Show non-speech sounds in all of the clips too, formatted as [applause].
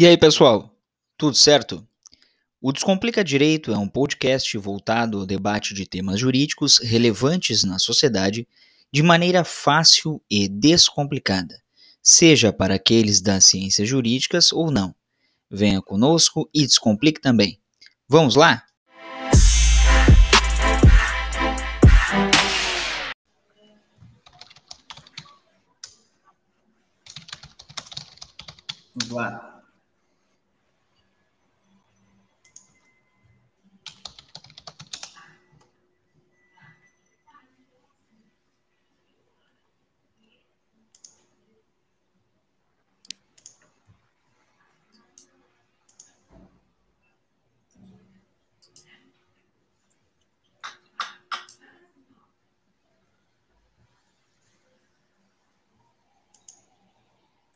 E aí, pessoal? Tudo certo? O Descomplica Direito é um podcast voltado ao debate de temas jurídicos relevantes na sociedade de maneira fácil e descomplicada, seja para aqueles das ciências jurídicas ou não. Venha conosco e descomplique também. Vamos lá? Vamos lá.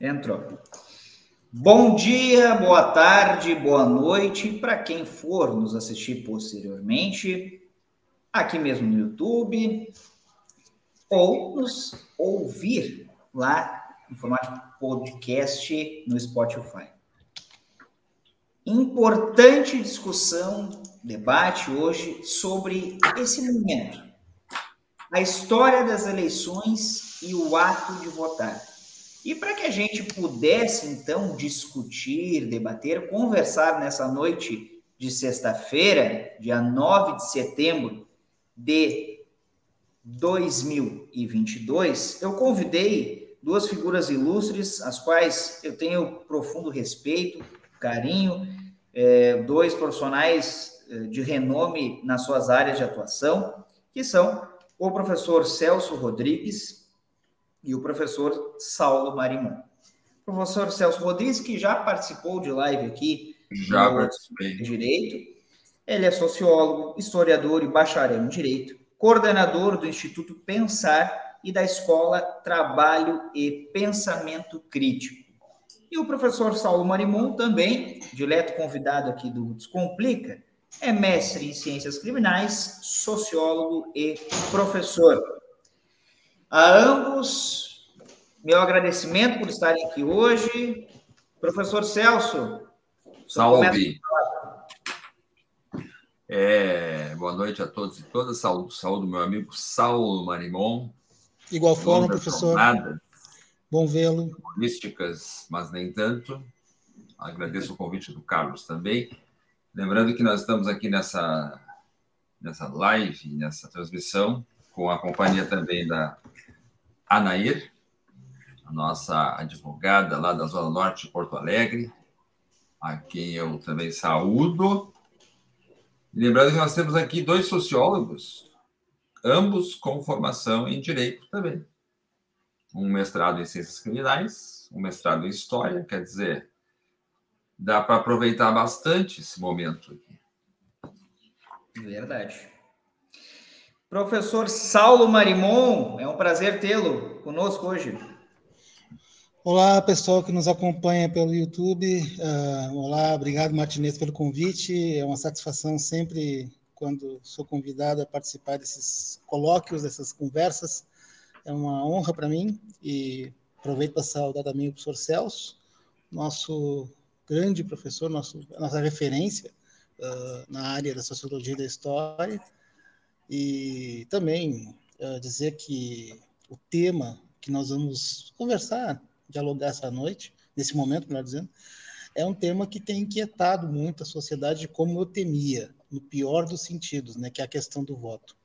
Entrou. Bom dia, boa tarde, boa noite para quem for nos assistir posteriormente, aqui mesmo no YouTube, ou nos ouvir lá em formato podcast no Spotify. Importante discussão, debate hoje sobre esse momento, a história das eleições e o ato de votar. E para que a gente pudesse, então, discutir, debater, conversar nessa noite de sexta-feira, dia 9 de setembro de 2022, eu convidei duas figuras ilustres, as quais eu tenho profundo respeito, carinho, é, dois profissionais é, de renome nas suas áreas de atuação, que são o professor Celso Rodrigues, e o professor Saulo Marimon. professor Celso Rodrigues, que já participou de live aqui já participei. Direito. Ele é sociólogo, historiador e bacharel em Direito, coordenador do Instituto Pensar e da Escola Trabalho e Pensamento Crítico. E o professor Saulo Marimon, também, direto convidado aqui do Descomplica, é mestre em Ciências Criminais, sociólogo e professor. A ambos, meu agradecimento por estarem aqui hoje. Professor Celso. Salve. É, boa noite a todos e todas. Saúde, saúde meu amigo Saulo Marimon. Igual forma, professor. Nada. Bom vê-lo. Místicas, mas nem tanto. Agradeço o convite do Carlos também. Lembrando que nós estamos aqui nessa, nessa live, nessa transmissão, com a companhia também da Anair, a nossa advogada lá da Zona Norte de Porto Alegre, a quem eu também saúdo. lembrando que nós temos aqui dois sociólogos, ambos com formação em direito também. Um mestrado em ciências criminais, um mestrado em história, quer dizer, dá para aproveitar bastante esse momento aqui. Verdade. Professor Saulo Marimon, é um prazer tê-lo conosco hoje. Olá, pessoal que nos acompanha pelo YouTube. Uh, olá, obrigado, Martinez, pelo convite. É uma satisfação sempre quando sou convidado a participar desses colóquios, dessas conversas. É uma honra para mim e aproveito para saudar também o professor Celso, nosso grande professor, nosso, nossa referência uh, na área da sociologia e da história e também uh, dizer que o tema que nós vamos conversar, dialogar essa noite, nesse momento, melhor dizendo, é um tema que tem inquietado muito a sociedade, como eu temia, no pior dos sentidos, né, que é a questão do voto.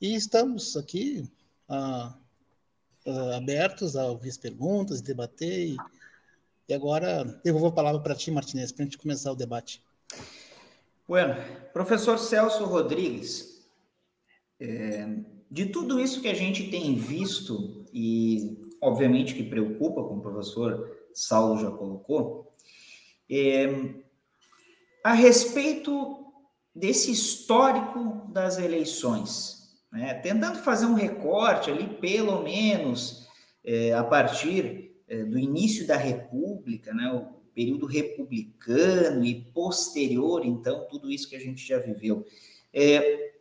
E estamos aqui uh, uh, abertos a ouvir as perguntas, debater, e, e agora vou a palavra para ti, Martinez, para a gente começar o debate. Bueno, professor Celso Rodrigues, é, de tudo isso que a gente tem visto, e obviamente que preocupa, como o professor Saulo já colocou, é, a respeito desse histórico das eleições, né? tentando fazer um recorte ali, pelo menos, é, a partir é, do início da República, né? o período republicano e posterior, então, tudo isso que a gente já viveu. É,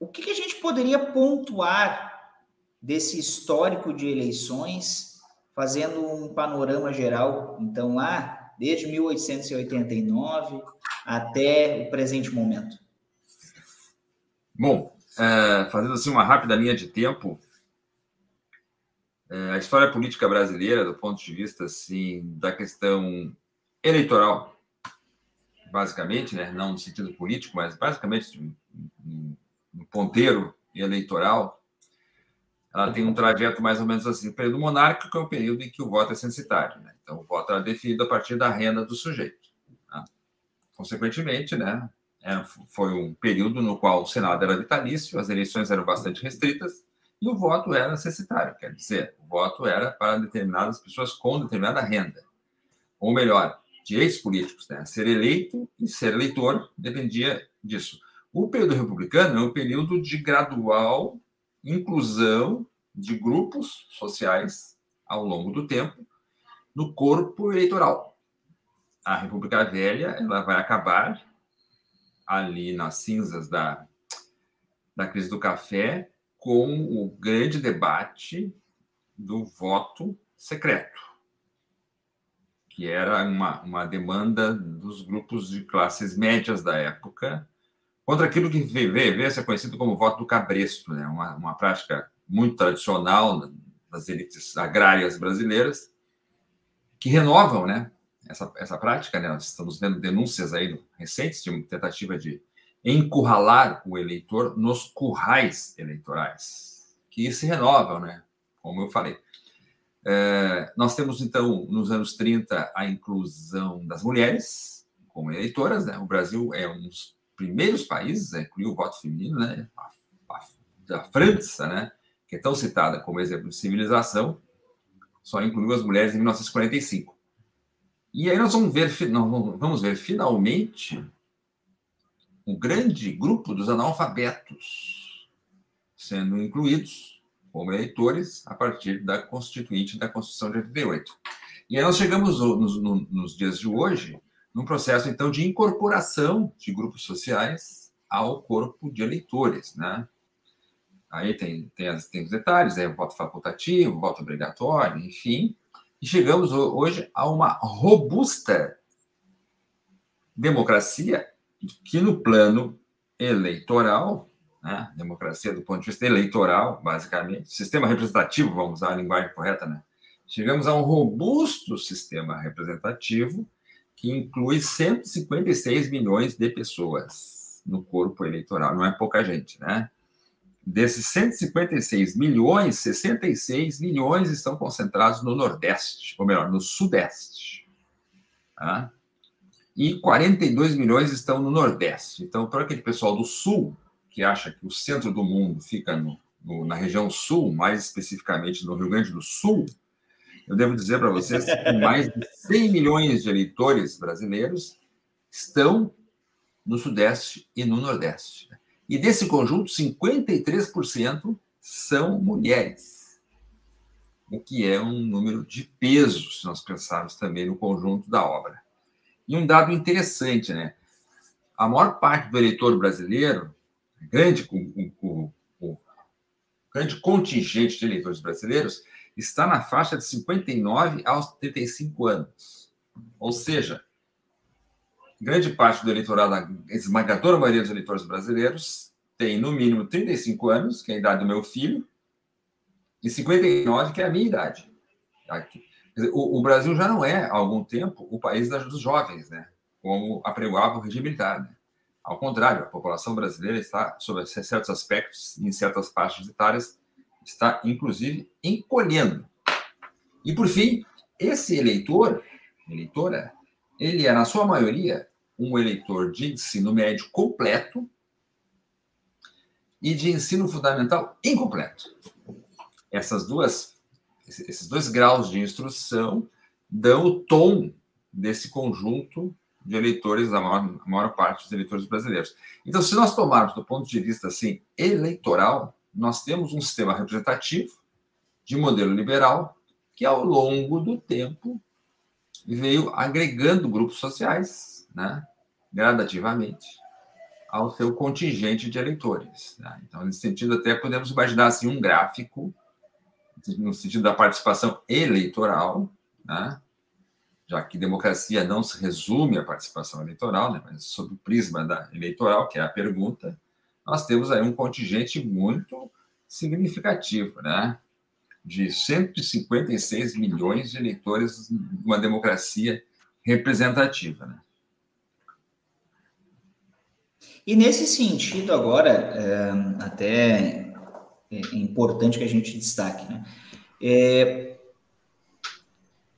o que, que a gente poderia pontuar desse histórico de eleições, fazendo um panorama geral, então, lá desde 1889 até o presente momento? Bom, é, fazendo assim uma rápida linha de tempo, é, a história política brasileira, do ponto de vista assim da questão eleitoral, basicamente, né, não no sentido político, mas basicamente no ponteiro eleitoral, ela tem um trajeto mais ou menos assim. O período monárquico é o período em que o voto é censitário. Né? Então, o voto é definido a partir da renda do sujeito. Né? Consequentemente, né, é, foi um período no qual o Senado era vitalício, as eleições eram bastante restritas e o voto era censitário. Quer dizer, o voto era para determinadas pessoas com determinada renda. Ou melhor, direitos políticos. Né? Ser eleito e ser eleitor dependia disso. O período republicano é um período de gradual inclusão de grupos sociais ao longo do tempo no corpo eleitoral. A República Velha ela vai acabar ali nas cinzas da, da crise do café com o grande debate do voto secreto, que era uma, uma demanda dos grupos de classes médias da época contra aquilo que veio ser conhecido como voto do cabresto, né? uma, uma prática muito tradicional das elites agrárias brasileiras, que renovam né? essa, essa prática. Né? Nós estamos vendo denúncias aí recentes de uma tentativa de encurralar o eleitor nos currais eleitorais, que se renovam, né? como eu falei. É, nós temos, então, nos anos 30, a inclusão das mulheres como eleitoras. Né? O Brasil é um dos primeiros países a incluir o voto feminino, né? A, a, a, França, né? que é tão citada como exemplo de civilização, só incluiu as mulheres em 1945. E aí nós vamos ver, vamos ver finalmente um grande grupo dos analfabetos sendo incluídos como eleitores a partir da Constituinte da Constituição de 88. E aí nós chegamos nos, nos dias de hoje num processo, então, de incorporação de grupos sociais ao corpo de eleitores, né? Aí tem, tem, as, tem os detalhes, é o voto facultativo, voto obrigatório, enfim. E chegamos hoje a uma robusta democracia que, no plano eleitoral, né, democracia do ponto de vista eleitoral, basicamente, sistema representativo, vamos usar a linguagem correta, né? Chegamos a um robusto sistema representativo que inclui 156 milhões de pessoas no corpo eleitoral. Não é pouca gente, né? Desses 156 milhões, 66 milhões estão concentrados no Nordeste, ou melhor, no Sudeste. Tá? E 42 milhões estão no Nordeste. Então, para aquele pessoal do Sul, que acha que o centro do mundo fica no, no, na região Sul, mais especificamente no Rio Grande do Sul, eu devo dizer para vocês que mais de 100 milhões de eleitores brasileiros estão no Sudeste e no Nordeste. E desse conjunto, 53% são mulheres, o que é um número de peso, se nós pensarmos também no conjunto da obra. E um dado interessante, né? A maior parte do eleitor brasileiro, grande, o, o, o grande contingente de eleitores brasileiros, está na faixa de 59 aos 75 anos. Ou seja, grande parte do eleitorado, a esmagadora maioria dos eleitores brasileiros, tem no mínimo 35 anos, que é a idade do meu filho, e 59, que é a minha idade. O, Brasil já não é, há algum tempo, o país dos jovens, né? como apregoava o regime militar. Né? Ao contrário, a população brasileira está, sob certos aspectos, em certas faixas etárias, está, inclusive, encolhendo. E, por fim, esse eleitor, eleitora, ele é, na sua maioria, um eleitor de ensino médio completo e de ensino fundamental incompleto. Essas duas, esses dois graus de instrução dão o tom desse conjunto de eleitores, a maior, maior parte dos eleitores brasileiros. Então, se nós tomarmos do ponto de vista assim eleitoral, nós temos um sistema representativo de modelo liberal que, ao longo do tempo, veio agregando grupos sociais, né, gradativamente, ao seu contingente de eleitores. Né? Então, nesse sentido, até podemos imaginar assim, um gráfico, no sentido da participação eleitoral, né, já que democracia não se resume à participação eleitoral, né, mas sob o prisma da eleitoral, que é a pergunta, nós temos aí um contingente muito significativo, né? De 156 milhões de eleitores numa democracia representativa, né? E nesse sentido, agora, é, até é importante que a gente destaque, né? É,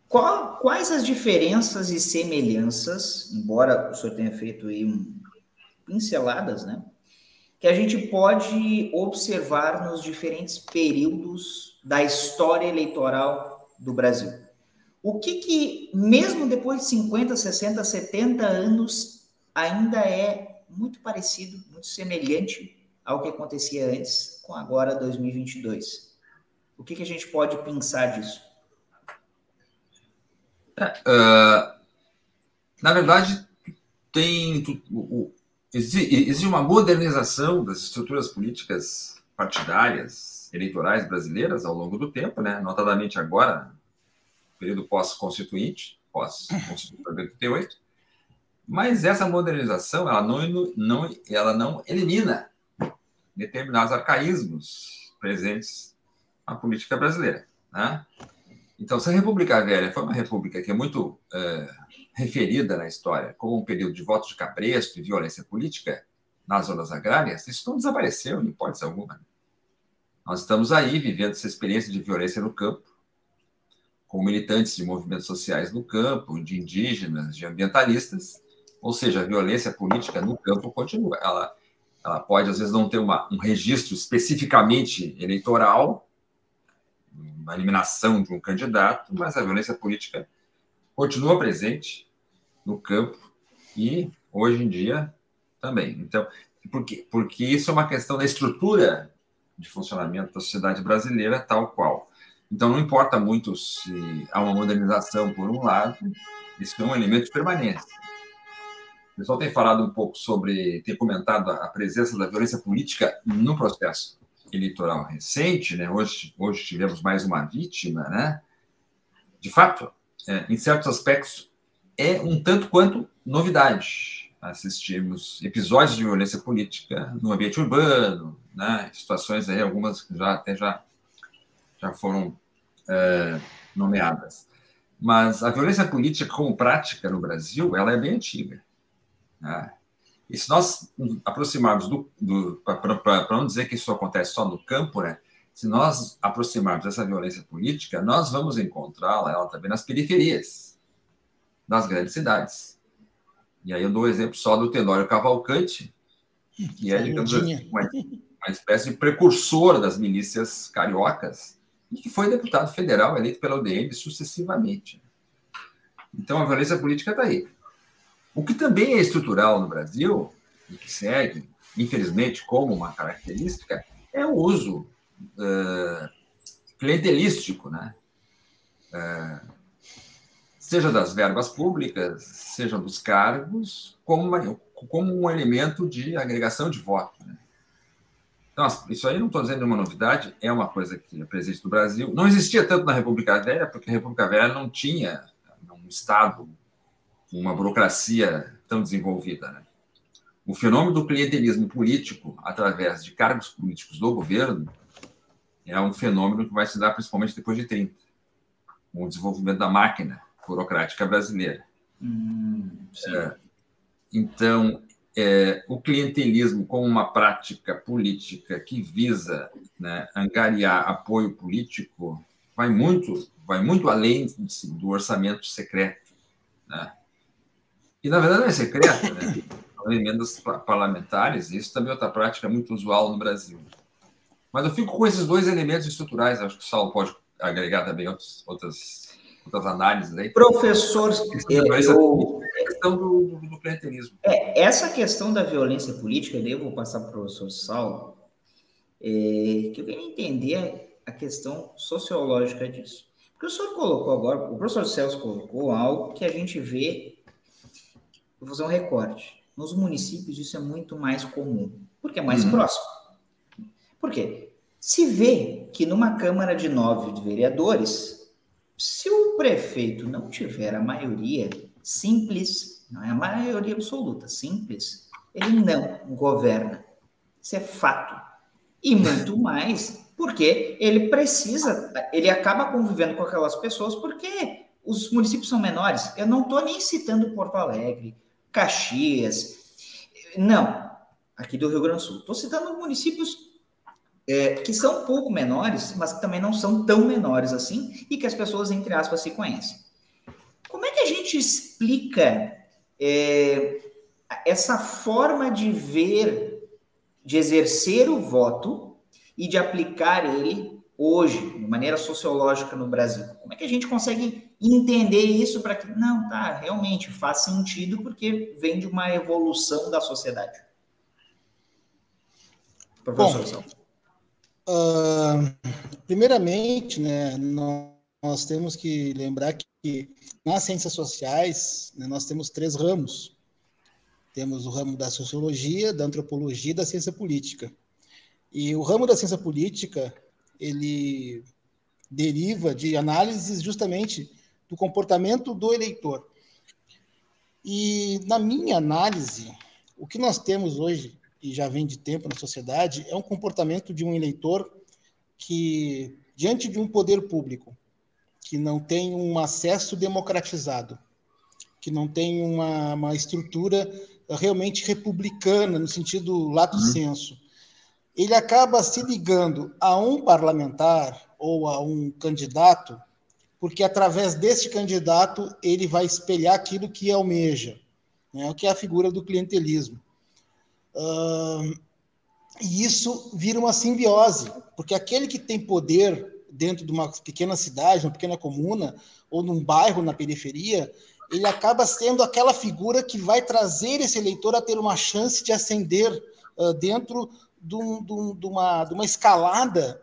qual, quais as diferenças e semelhanças, embora o senhor tenha feito aí um, pinceladas, né? Que a gente pode observar nos diferentes períodos da história eleitoral do Brasil. O que que, mesmo depois de 50, 60, 70 anos, ainda é muito parecido, muito semelhante ao que acontecia antes com agora 2022? O que, que a gente pode pensar disso? Uh, na verdade, tem existe uma modernização das estruturas políticas partidárias eleitorais brasileiras ao longo do tempo, né? notadamente agora, período pós-constituinte, pós-constituinte 88, mas essa modernização ela não, não, ela não elimina determinados arcaísmos presentes na política brasileira. Né? Então, se a República Velha foi uma república que é muito é, referida na história como um período de votos de cabresto e violência política nas zonas agrárias, isso não desapareceu, em hipótese alguma. Nós estamos aí vivendo essa experiência de violência no campo, com militantes de movimentos sociais no campo, de indígenas, de ambientalistas, ou seja, a violência política no campo continua. Ela, ela pode, às vezes, não ter uma, um registro especificamente eleitoral, uma eliminação de um candidato, mas a violência política continua presente no campo e hoje em dia também. Então, porque, porque isso é uma questão da estrutura de funcionamento da sociedade brasileira tal qual. Então, não importa muito se há uma modernização por um lado, isso é um elemento de permanência. O pessoal tem falado um pouco sobre, tem comentado a presença da violência política no processo eleitoral recente, né? Hoje, hoje tivemos mais uma vítima, né? De fato, é, em certos aspectos, é um tanto quanto novidade. Assistimos episódios de violência política no ambiente urbano, né? Situações aí, algumas já até já, já foram é, nomeadas. Mas a violência política como prática no Brasil, ela é bem antiga. Né? E se nós aproximarmos do. do Para não dizer que isso acontece só no campo, né? Se nós aproximarmos dessa violência política, nós vamos encontrá-la ela também nas periferias das grandes cidades. E aí eu dou o exemplo só do Tenório Cavalcante, que é, digamos assim, uma, uma espécie de precursor das milícias cariocas, e que foi deputado federal eleito pela UDM sucessivamente. Então a violência política está aí. O que também é estrutural no Brasil, e que segue, infelizmente, como uma característica, é o uso uh, clientelístico, né? Uh, seja das verbas públicas, seja dos cargos, como, uma, como um elemento de agregação de voto. Né? Então, isso aí não estou dizendo uma novidade, é uma coisa que é presente no Brasil. Não existia tanto na República Velha, porque a República Velha não tinha um Estado uma burocracia tão desenvolvida. Né? O fenômeno do clientelismo político, através de cargos políticos do governo, é um fenômeno que vai se dar principalmente depois de 30, com o desenvolvimento da máquina burocrática brasileira. Hum, é, então, é, o clientelismo como uma prática política que visa né, angariar apoio político vai muito, vai muito além do orçamento secreto. Né? E, na verdade, não é secreto, né? São emendas parlamentares, e isso também é outra prática muito usual no Brasil. Mas eu fico com esses dois elementos estruturais, acho que o Saulo pode agregar também outros, outras, outras análises aí. Professor, eu... a questão do, do, do clientelismo. É, essa questão da violência política, eu vou passar para o professor Saulo, é, que eu queria entender a questão sociológica disso. Porque o senhor colocou agora, o professor Celso colocou algo que a gente vê vou fazer um recorte. Nos municípios isso é muito mais comum, porque é mais uhum. próximo. Por quê? Se vê que numa Câmara de nove vereadores, se o prefeito não tiver a maioria simples, não é a maioria absoluta, simples, ele não governa. Isso é fato. E muito mais porque ele precisa, ele acaba convivendo com aquelas pessoas porque os municípios são menores. Eu não estou nem citando Porto Alegre, Caxias, não, aqui do Rio Grande do Sul. Estou citando municípios é, que são um pouco menores, mas que também não são tão menores assim, e que as pessoas, entre aspas, se conhecem. Como é que a gente explica é, essa forma de ver, de exercer o voto e de aplicar ele hoje, de maneira sociológica no Brasil? Como é que a gente consegue entender isso para que, não, tá, realmente faz sentido porque vem de uma evolução da sociedade? Professor Bom, Uh, primeiramente, né, nós, temos que lembrar que nas ciências sociais né, nós temos três ramos. Temos o ramo da sociologia, da antropologia e da ciência política. E o ramo da ciência política, ele deriva de análises justamente do comportamento do eleitor. E na minha análise, o que nós temos hoje e já vem de tempo na sociedade, é um comportamento de um eleitor que, diante de um poder público, que não tem um acesso democratizado, que não tem uma, uma estrutura realmente republicana, no sentido lato uhum. senso, ele acaba se ligando a um parlamentar ou a um candidato, porque através desse candidato ele vai espelhar aquilo que almeja, né, que é a figura do clientelismo. Uh, e isso vira uma simbiose, porque aquele que tem poder dentro de uma pequena cidade, uma pequena comuna, ou num bairro na periferia, ele acaba sendo aquela figura que vai trazer esse eleitor a ter uma chance de ascender uh, dentro de, um, de, um, de, uma, de uma escalada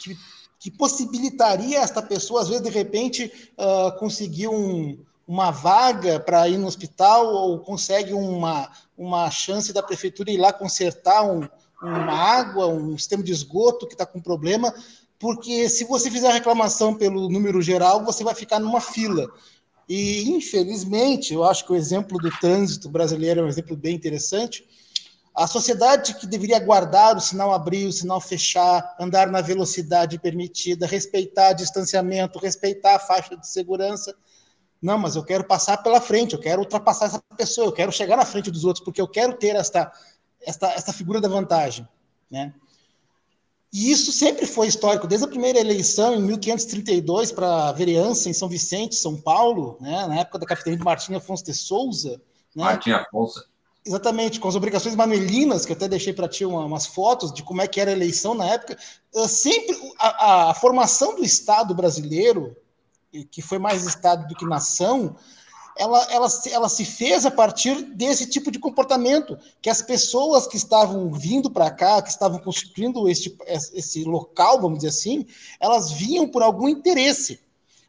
que, que possibilitaria esta pessoa, às vezes, de repente, uh, conseguir um, uma vaga para ir no hospital ou consegue uma, uma chance da prefeitura ir lá consertar um, uma água, um sistema de esgoto que está com problema, porque se você fizer a reclamação pelo número geral, você vai ficar numa fila. E, infelizmente, eu acho que o exemplo do trânsito brasileiro é um exemplo bem interessante. A sociedade que deveria guardar o sinal abrir, o sinal fechar, andar na velocidade permitida, respeitar distanciamento, respeitar a faixa de segurança, não, mas eu quero passar pela frente, eu quero ultrapassar essa pessoa, eu quero chegar na frente dos outros, porque eu quero ter esta, esta, esta figura da vantagem. Né? E isso sempre foi histórico, desde a primeira eleição, em 1532, para a vereança em São Vicente, São Paulo, né? na época da capitania de Martim Afonso de Souza. Né? Martim Afonso. Exatamente, com as obrigações manuelinas, que eu até deixei para ti uma, umas fotos de como é que era a eleição na época. Sempre a, a, a formação do Estado brasileiro, que foi mais Estado do que nação, ela, ela, ela se fez a partir desse tipo de comportamento, que as pessoas que estavam vindo para cá, que estavam construindo esse, esse local, vamos dizer assim, elas vinham por algum interesse.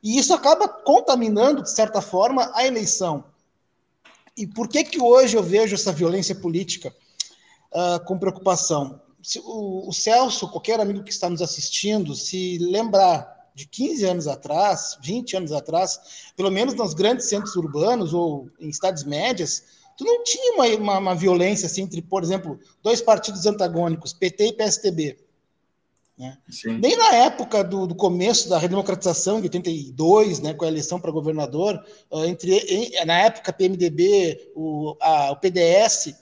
E isso acaba contaminando, de certa forma, a eleição. E por que, que hoje eu vejo essa violência política uh, com preocupação? Se o, o Celso, qualquer amigo que está nos assistindo, se lembrar de 15 anos atrás, 20 anos atrás, pelo menos nos grandes centros urbanos ou em cidades médias, tu não tinha uma, uma, uma violência assim, entre, por exemplo, dois partidos antagônicos, PT e PSDB. Né? Nem na época do, do, começo da redemocratização, de 82, né, com a eleição para governador, uh, entre, na época PMDB, o, a, o PDS,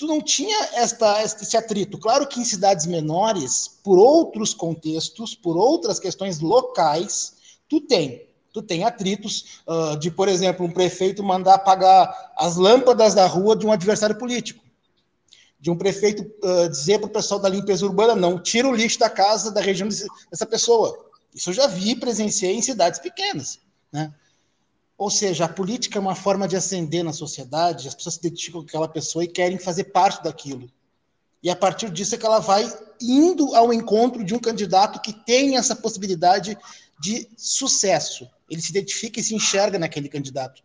tu não tinha esta, esse atrito. Claro que em cidades menores, por outros contextos, por outras questões locais, tu tem. Tu tem atritos uh, de, por exemplo, um prefeito mandar apagar as lâmpadas da rua de um adversário político. De um prefeito uh, dizer para o pessoal da limpeza urbana, não, tira o lixo da casa, da região dessa pessoa. Isso eu já vi, presenciei em cidades pequenas. Né? Ou seja, a política é uma forma de ascender na sociedade, as pessoas se identificam com aquela pessoa e querem fazer parte daquilo. E a partir disso é que ela vai indo ao encontro de um candidato que tem essa possibilidade de sucesso. Ele se identifica e se enxerga naquele candidato.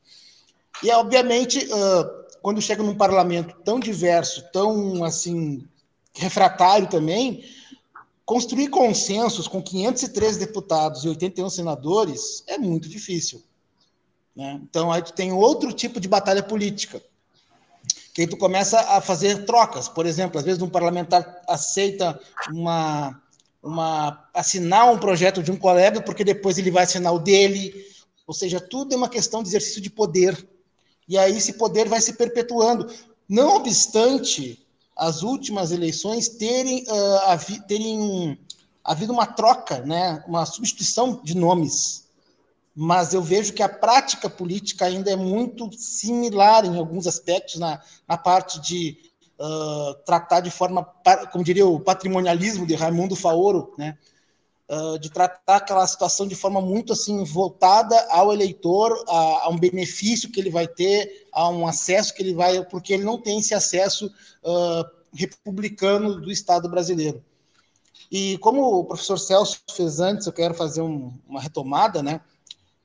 E, obviamente, quando chega num parlamento tão diverso, tão assim refratário também, construir consensos com 503 deputados e 81 senadores é muito difícil. Né? Então, aí tu tem outro tipo de batalha política, que aí tu começa a fazer trocas. Por exemplo, às vezes um parlamentar aceita uma, uma assinar um projeto de um colega, porque depois ele vai assinar o dele. Ou seja, tudo é uma questão de exercício de poder. E aí esse poder vai se perpetuando. Não obstante as últimas eleições terem, uh, havi, terem um, havido uma troca, né, uma substituição de nomes. Mas eu vejo que a prática política ainda é muito similar em alguns aspectos, na, na parte de uh, tratar de forma, como diria o patrimonialismo de Raimundo Faoro, né, uh, de tratar aquela situação de forma muito assim voltada ao eleitor, a, a, um benefício que ele vai ter, a um acesso que ele vai, porque ele não tem esse acesso uh, republicano do Estado brasileiro. E como o professor Celso fez antes, eu quero fazer um, uma retomada, né?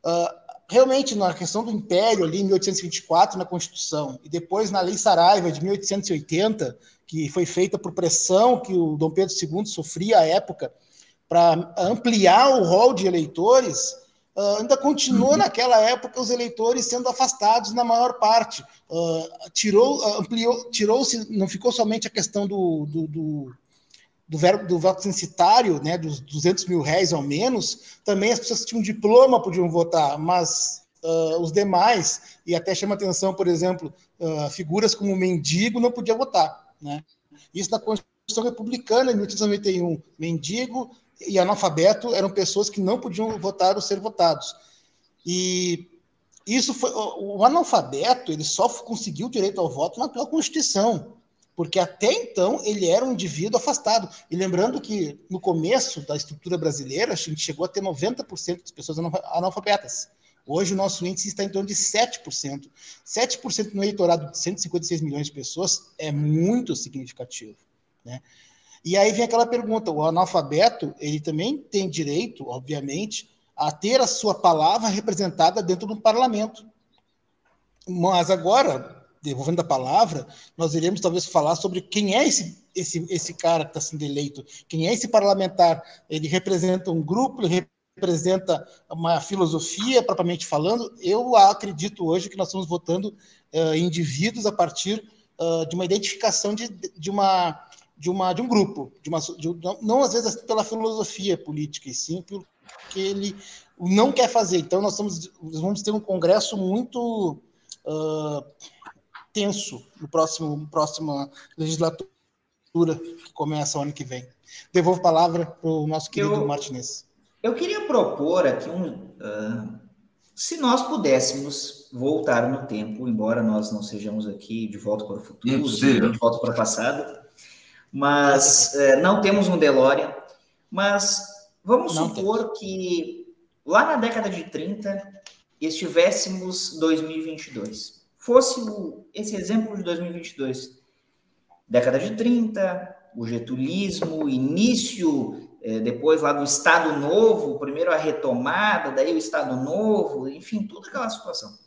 Uh, realmente, na questão do Império, ali em 1824, na Constituição, e depois na Lei Saraiva de 1880, que foi feita por pressão que o Dom Pedro II sofria à época, para ampliar o rol de eleitores, uh, ainda continua uhum. naquela época os eleitores sendo afastados na maior parte. Uh, tirou, ampliou, tirou-se, não ficou somente a questão do, do, do do, verbo, do voto censitário, né, dos 200 mil réis ao menos, também as pessoas que tinham diploma podiam votar, mas uh, os demais, e até chama atenção, por exemplo, uh, figuras como o mendigo não podiam votar. Né? Isso na Constituição Republicana, em 1891, mendigo e analfabeto eram pessoas que não podiam votar ou ser votados. E isso foi o analfabeto, ele só conseguiu o direito ao voto na Constituição, porque até então ele era um indivíduo afastado. E lembrando que no começo da estrutura brasileira, a gente chegou a ter 90% das pessoas analfabetas. Hoje o nosso índice está em torno de 7%. 7% no eleitorado de 156 milhões de pessoas é muito significativo. Né? E aí vem aquela pergunta: o analfabeto ele também tem direito, obviamente, a ter a sua palavra representada dentro do parlamento. Mas agora, devolvendo a palavra, nós iremos talvez falar sobre quem é esse, esse, esse cara que está sendo eleito, quem é esse parlamentar. Ele representa um grupo, ele representa uma filosofia, propriamente falando. Eu acredito hoje que nós estamos votando uh, indivíduos a partir uh, de uma identificação de, de uma de, uma, de um grupo, de uma, de, não às vezes pela filosofia política, e sim pelo que ele não quer fazer. Então, nós, estamos, nós vamos ter um congresso muito uh, tenso no próximo no próxima legislatura que começa o ano que vem. Devolvo a palavra para o nosso querido eu, Martinez. Eu queria propor aqui um. Uh, se nós pudéssemos voltar no tempo, embora nós não sejamos aqui de volta para o futuro, de volta para o passado, mas é, não temos um DeLorean. Mas vamos não supor que lá na década de 30 estivéssemos 2022. Fosse o, esse exemplo de 2022. Década de 30, o getulismo, início, é, depois lá do Estado Novo, primeiro a retomada, daí o Estado Novo, enfim, toda aquela situação.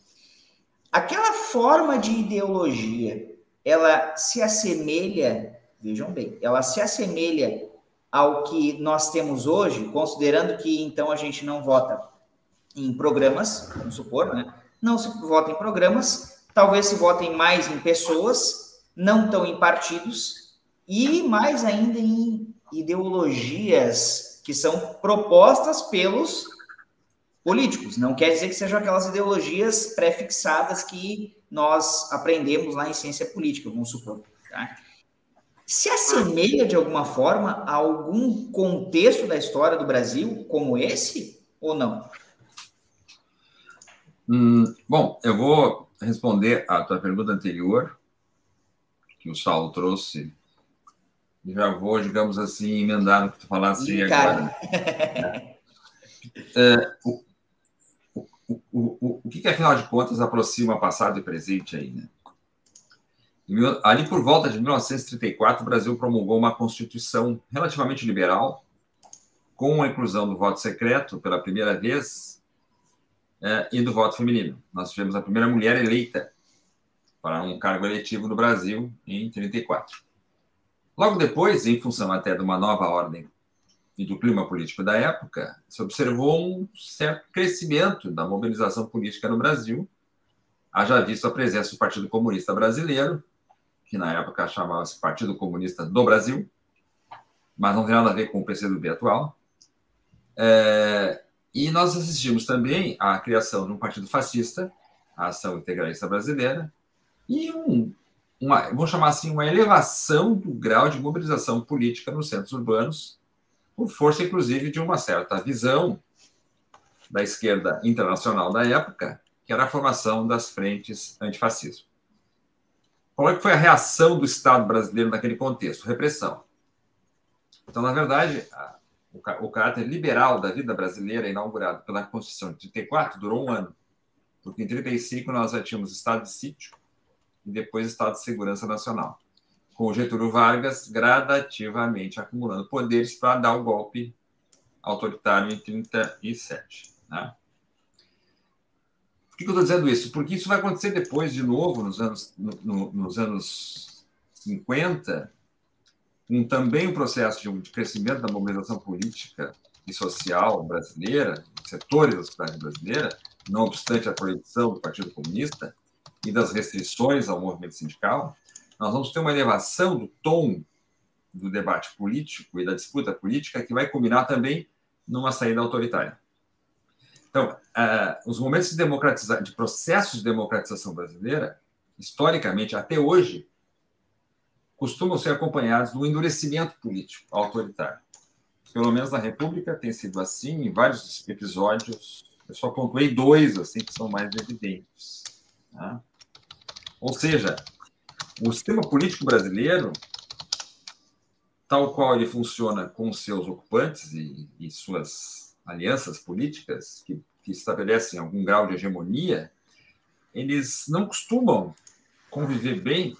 Aquela forma de ideologia, ela se assemelha Vejam bem, ela se assemelha ao que nós temos hoje, considerando que então a gente não vota em programas, vamos supor, né? Não se vota em programas, talvez se votem mais em pessoas, não tão em partidos, e mais ainda em ideologias que são propostas pelos políticos. Não quer dizer que sejam aquelas ideologias pré-fixadas que nós aprendemos lá em ciência política, vamos supor. Tá? se assemelha de alguma forma a algum contexto da história do Brasil como esse ou não? Hum, bom, eu vou responder a tua pergunta anterior, que o Saulo trouxe, já vou, digamos assim, emendar no que tu falaste Ih, agora. [laughs] é, o, o, o, o, que, afinal de contas, aproxima passado e presente aí, né? Ali por volta de 1934, o Brasil promulgou uma constituição relativamente liberal, com a inclusão do voto secreto pela primeira vez é, e do voto feminino. Nós tivemos a primeira mulher eleita para um cargo eletivo no Brasil em 34. Logo depois, em função até de uma nova ordem e do clima político da época, se observou um certo crescimento da mobilização política no Brasil, haja visto a presença do Partido Comunista Brasileiro, que na época chamava-se Partido Comunista do Brasil, mas não tem nada a ver com o PCdoB atual. É, e nós assistimos também à criação de um partido fascista, a Ação Integralista Brasileira, e um, uma, vamos chamar assim, uma elevação do grau de mobilização política nos centros urbanos, por força, inclusive, de uma certa visão da esquerda internacional da época, que era a formação das frentes antifascismo. Qual é que foi a reação do Estado brasileiro naquele contexto? Repressão. Então, na verdade, o caráter liberal da vida brasileira, inaugurado pela Constituição de 34, durou um ano. Porque em 35 nós já tínhamos estado de sítio e depois estado de segurança nacional. Com Getúlio Vargas gradativamente acumulando poderes para dar o golpe autoritário em 37. Né? Por que, eu estou dizendo isso? Porque isso vai acontecer depois, de novo, nos anos, no, no, nos anos 50, com também um processo de, de crescimento da mobilização política e social brasileira, setores da sociedade brasileira, não obstante a proibição do Partido Comunista e das restrições ao movimento sindical, nós vamos ter uma elevação do tom do debate político e da disputa política que vai culminar também numa saída autoritária. Então, uh, os momentos de, de processos de democratização brasileira, historicamente, até hoje, costumam ser acompanhados do endurecimento político autoritário. Pelo menos na República tem sido assim, em vários episódios. Eu só pontuei dois assim que são mais evidentes. Né? Ou seja, o sistema político brasileiro, tal qual ele funciona com seus ocupantes e, e suas alianças políticas que, que estabelecem algum grau de hegemonia, eles não costumam conviver bem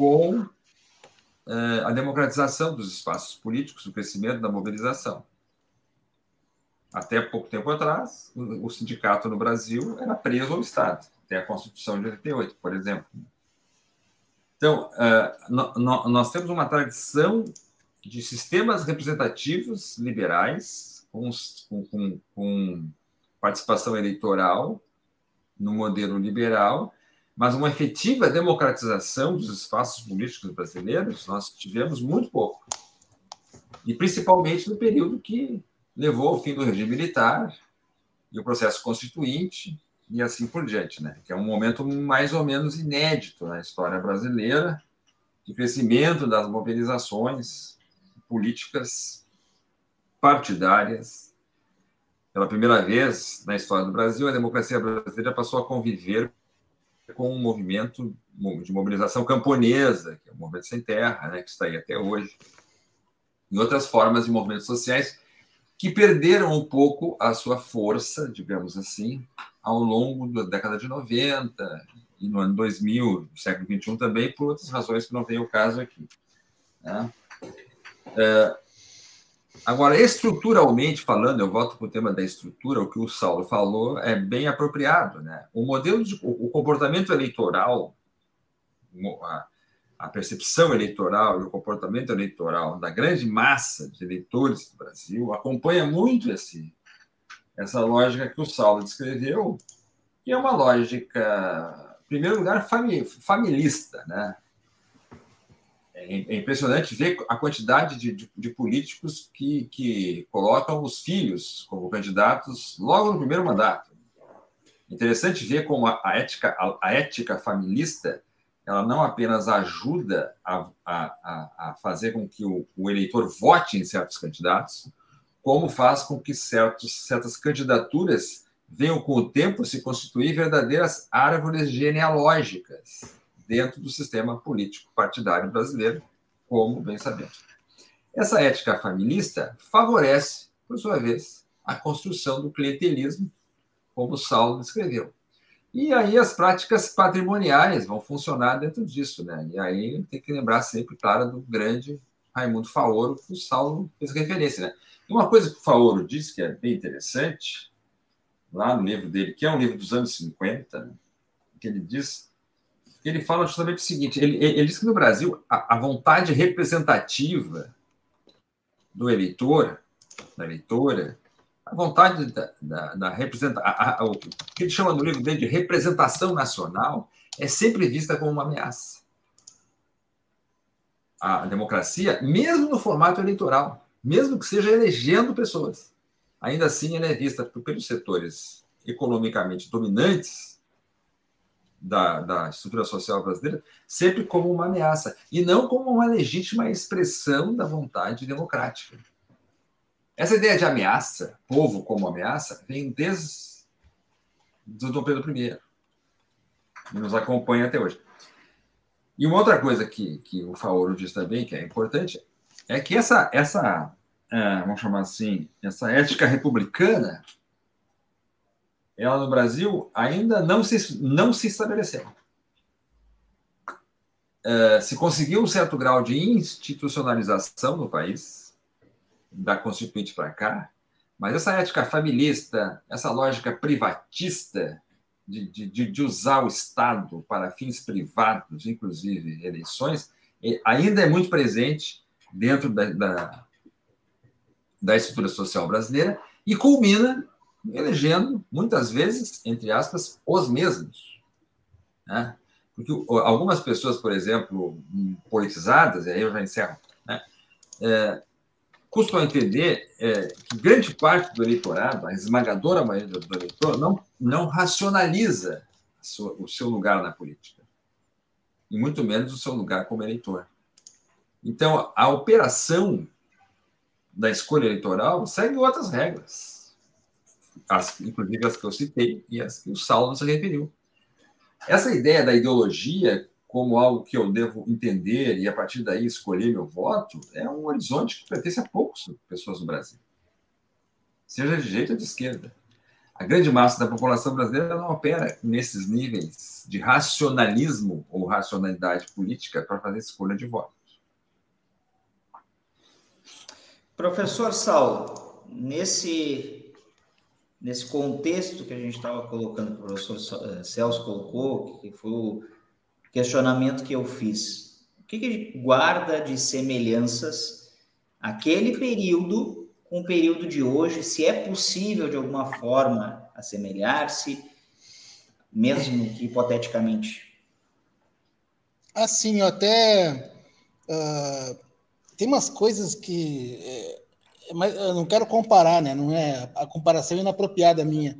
com eh, a democratização dos espaços políticos, o crescimento da mobilização. Até pouco tempo atrás, o, sindicato no Brasil era preso ao Estado, até a Constituição de 88, por exemplo. Então, eh, no, no, nós temos uma tradição de sistemas representativos liberais com, com, com participação eleitoral no modelo liberal, mas uma efetiva democratização dos espaços políticos brasileiros nós tivemos muito pouco. E principalmente no período que levou ao fim do regime militar e o processo constituinte e assim por diante, né? Que é um momento mais ou menos inédito na história brasileira de crescimento das mobilizações políticas partidárias. Pela primeira vez na história do Brasil, a democracia brasileira passou a conviver com um movimento de mobilização camponesa, que é o movimento sem terra, né, que está aí até hoje, e outras formas de movimentos sociais que perderam um pouco a sua força, digamos assim, ao longo da década de 90 e no ano 2000, no século 21 também, por outras razões que não tem o caso aqui. Né? É, Agora, estruturalmente falando, eu volto para o tema da estrutura, o que o Saulo falou é bem apropriado. Né? O modelo de o comportamento eleitoral, a, a percepção eleitoral e o comportamento eleitoral da grande massa de eleitores do Brasil acompanha muito esse, essa lógica que o Saulo descreveu, que é uma lógica, em primeiro lugar, familista, né? É, é impressionante ver a quantidade de, de, de políticos que, que colocam os filhos como candidatos logo no primeiro mandato. Interessante ver como a, a ética, a, a, ética familista ela não apenas ajuda a, a, fazer com que o, o, eleitor vote em certos candidatos, como faz com que certos, certas candidaturas venham com o tempo se constituir verdadeiras árvores genealógicas dentro do sistema político partidário brasileiro, como bem sabemos. Essa ética familista favorece, por sua vez, a construção do clientelismo, como Saulo descreveu. E aí as práticas patrimoniais vão funcionar dentro disso, né? E aí tem que lembrar sempre, claro, do grande Raimundo Faoro, que o Saulo fez referência, né? E uma coisa que o Faoro diz que é bem interessante, lá no livro dele, que é um livro dos anos 50, né? que ele diz ele fala justamente o seguinte: ele, ele diz que no Brasil a, a vontade representativa do eleitor, da eleitora, a vontade da, da, da representação, o que ele chama no livro dele de representação nacional, é sempre vista como uma ameaça. A democracia, mesmo no formato eleitoral, mesmo que seja elegendo pessoas, ainda assim ela é vista pelos setores economicamente dominantes da, da estrutura social brasileira sempre como uma ameaça e não como uma legítima expressão da vontade democrática. Essa ideia de ameaça, povo como ameaça, vem desde do Dom Pedro I e nos acompanha até hoje. E uma outra coisa que, que o Faoro diz também, que é importante, é que essa, essa é, vamos chamar assim, essa ética republicana ela no Brasil ainda não se, não se estabeleceu. É, se conseguiu um certo grau de institucionalização no país, da Constituinte para cá, mas essa ética familista, essa lógica privatista de, de, de usar o Estado para fins privados, inclusive eleições, ainda é muito presente dentro da, da, da estrutura social brasileira e culmina elegendo, muitas vezes, entre aspas, os mesmos. Né? Porque algumas pessoas, por exemplo, politizadas, e aí eu já encerro, né? é, custam entender é, que grande parte do eleitorado, a esmagadora maioria do eleitor, não, não racionaliza o seu lugar na política, e muito menos o seu lugar como eleitor. Então, a operação da escolha eleitoral segue outras regras as, inclusive as que eu citei e as que o Saulo se referiu. Essa ideia da ideologia como algo que eu devo entender e a partir daí escolher meu voto é um horizonte que pertence a poucas pessoas no Brasil, seja de direita ou de esquerda. A grande massa da população brasileira não opera nesses níveis de racionalismo ou racionalidade política para fazer escolha de voto. Professor Saulo, nesse nesse contexto que a gente estava colocando, que o professor eh, Celso colocou, que foi o questionamento que eu fiz. O que, que guarda de semelhanças aquele período com o período de hoje? Se é possível, de alguma forma, assemelhar-se, mesmo que hipoteticamente? Assim, até uh, tem umas coisas que eh, mas eu não quero comparar, né? Não é a comparação é inapropriada minha.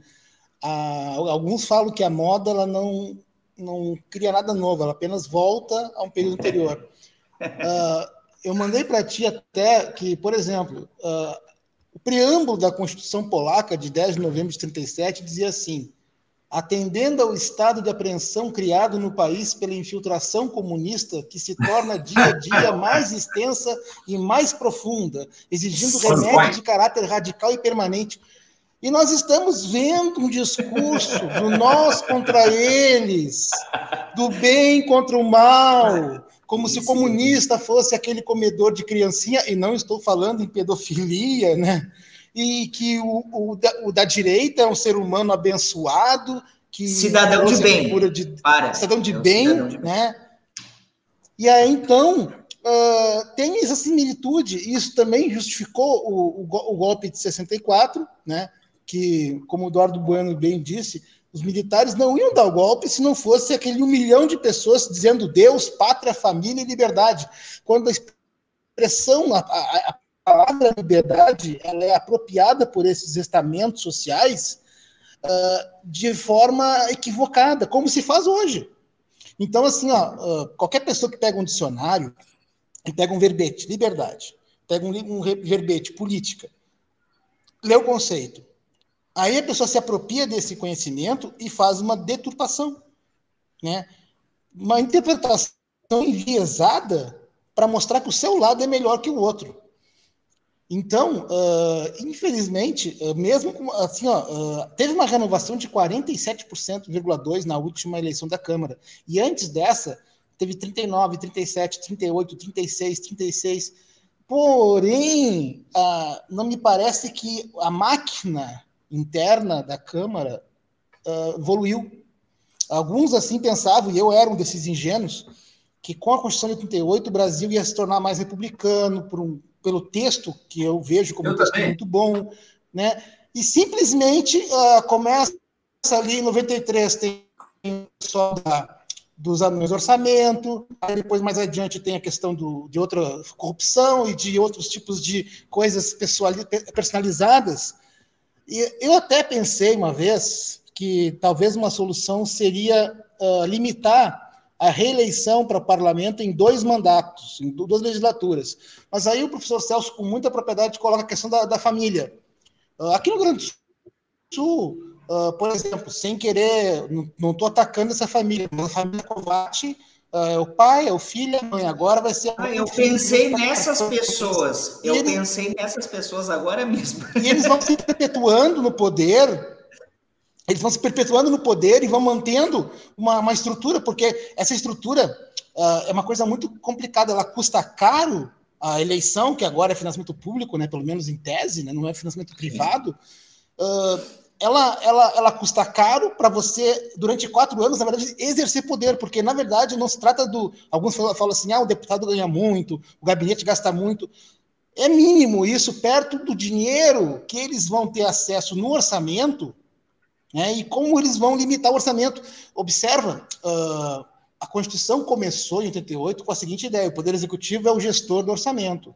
Ah, alguns falam que a moda ela não não cria nada novo, ela apenas volta a um período anterior. [laughs] Ah, eu mandei para ti até que, por exemplo, ah, o preâmbulo da Constituição Polaca de 10 de novembro de 37 dizia assim: atendendo ao estado de apreensão criado no país pela infiltração comunista, que se torna dia a dia mais extensa e mais profunda, exigindo remédio de caráter radical e permanente. E nós estamos vendo um discurso do nós contra eles, do bem contra o mal, como se o comunista fosse aquele comedor de criancinha, e não estou falando em pedofilia, né? E que o, o, da, o da direita é um ser humano abençoado, que cidadão de bem, de, Para. cidadão de, é bem, cidadão de né? E aí então uh, tem essa similitude. Isso também justificou o, o, o, golpe de 64, né? Que, como o Eduardo Bueno bem disse, os militares não iam dar o golpe se não fosse aquele um milhão de pessoas dizendo Deus, pátria, família e liberdade. Quando a expressão, a, a, palavra liberdade ela é apropriada por esses estamentos sociais uh, de forma equivocada, como se faz hoje. Então, assim, ó, uh, qualquer pessoa que pega um dicionário e pega um verbete, liberdade, pega um, um verbete, política, lê o conceito. Aí a pessoa se apropria desse conhecimento e faz uma deturpação, né? Uma interpretação enviesada para mostrar que o seu lado é melhor que o outro. Então, uh, infelizmente, uh, mesmo com, assim, ó, uh, teve uma renovação de 47,2% na última eleição da Câmara. E antes dessa, teve 39, 37, 38, 36, 36. Porém, não me parece que a máquina interna da Câmara evoluiu. Alguns assim pensavam, e eu era um desses ingênuos, que com a Constituição de 88 o Brasil ia se tornar mais republicano por um pelo texto que eu vejo como eu um texto também. muito bom, né? E simplesmente uh, começa ali em 93 tem só da, dos anões do orçamento, aí depois mais adiante tem a questão do, de outra corrupção e de outros tipos de coisas personalizadas. E eu até pensei uma vez que talvez uma solução seria uh, limitar a reeleição para o parlamento em dois mandatos, em duas legislaturas. Mas aí o professor Celso, com muita propriedade, coloca a questão da, da família. Uh, aqui no Rio Grande do Sul, Uh, por exemplo, sem querer, não estou atacando essa família, mas a família Kovac uh, é o pai, é o filho, a mãe. Agora vai ser. Ah, eu pensei nessas pessoas. Eu eles, pensei nessas pessoas agora mesmo. E eles vão se perpetuando no poder. Eles vão se perpetuando no poder e vão mantendo uma, uma estrutura, porque essa estrutura uh, é uma coisa muito complicada. Ela custa caro a eleição, que agora é financiamento público, né, pelo menos em tese, né, não é financiamento privado. Uh, ela, ela, ela custa caro para você, durante quatro anos, na verdade, exercer poder, porque, na verdade, não se trata do. Alguns falam assim: ah, o deputado ganha muito, o gabinete gasta muito. É mínimo isso, perto do dinheiro que eles vão ter acesso no orçamento, né, e como eles vão limitar o orçamento. Observa, uh, a Constituição começou em 88 com a seguinte ideia: o Poder Executivo é o gestor do orçamento.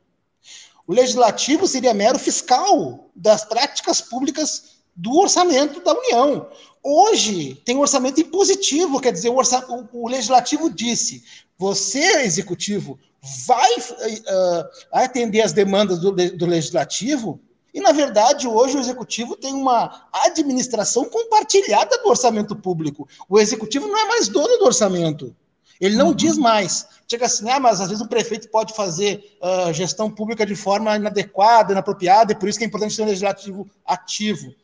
O legislativo seria mero fiscal das práticas públicas do orçamento da União. Hoje tem um orçamento impositivo, quer dizer, o, orça, o, o legislativo disse: você, executivo, vai uh, atender as demandas do, do legislativo, e, na verdade, hoje o executivo tem uma administração compartilhada do orçamento público. O executivo não é mais dono do orçamento. Ele não uhum. diz mais. Chega assim, ah, mas às vezes o prefeito pode fazer uh, gestão pública de forma inadequada, inapropriada, e por isso que é importante ter um legislativo ativo.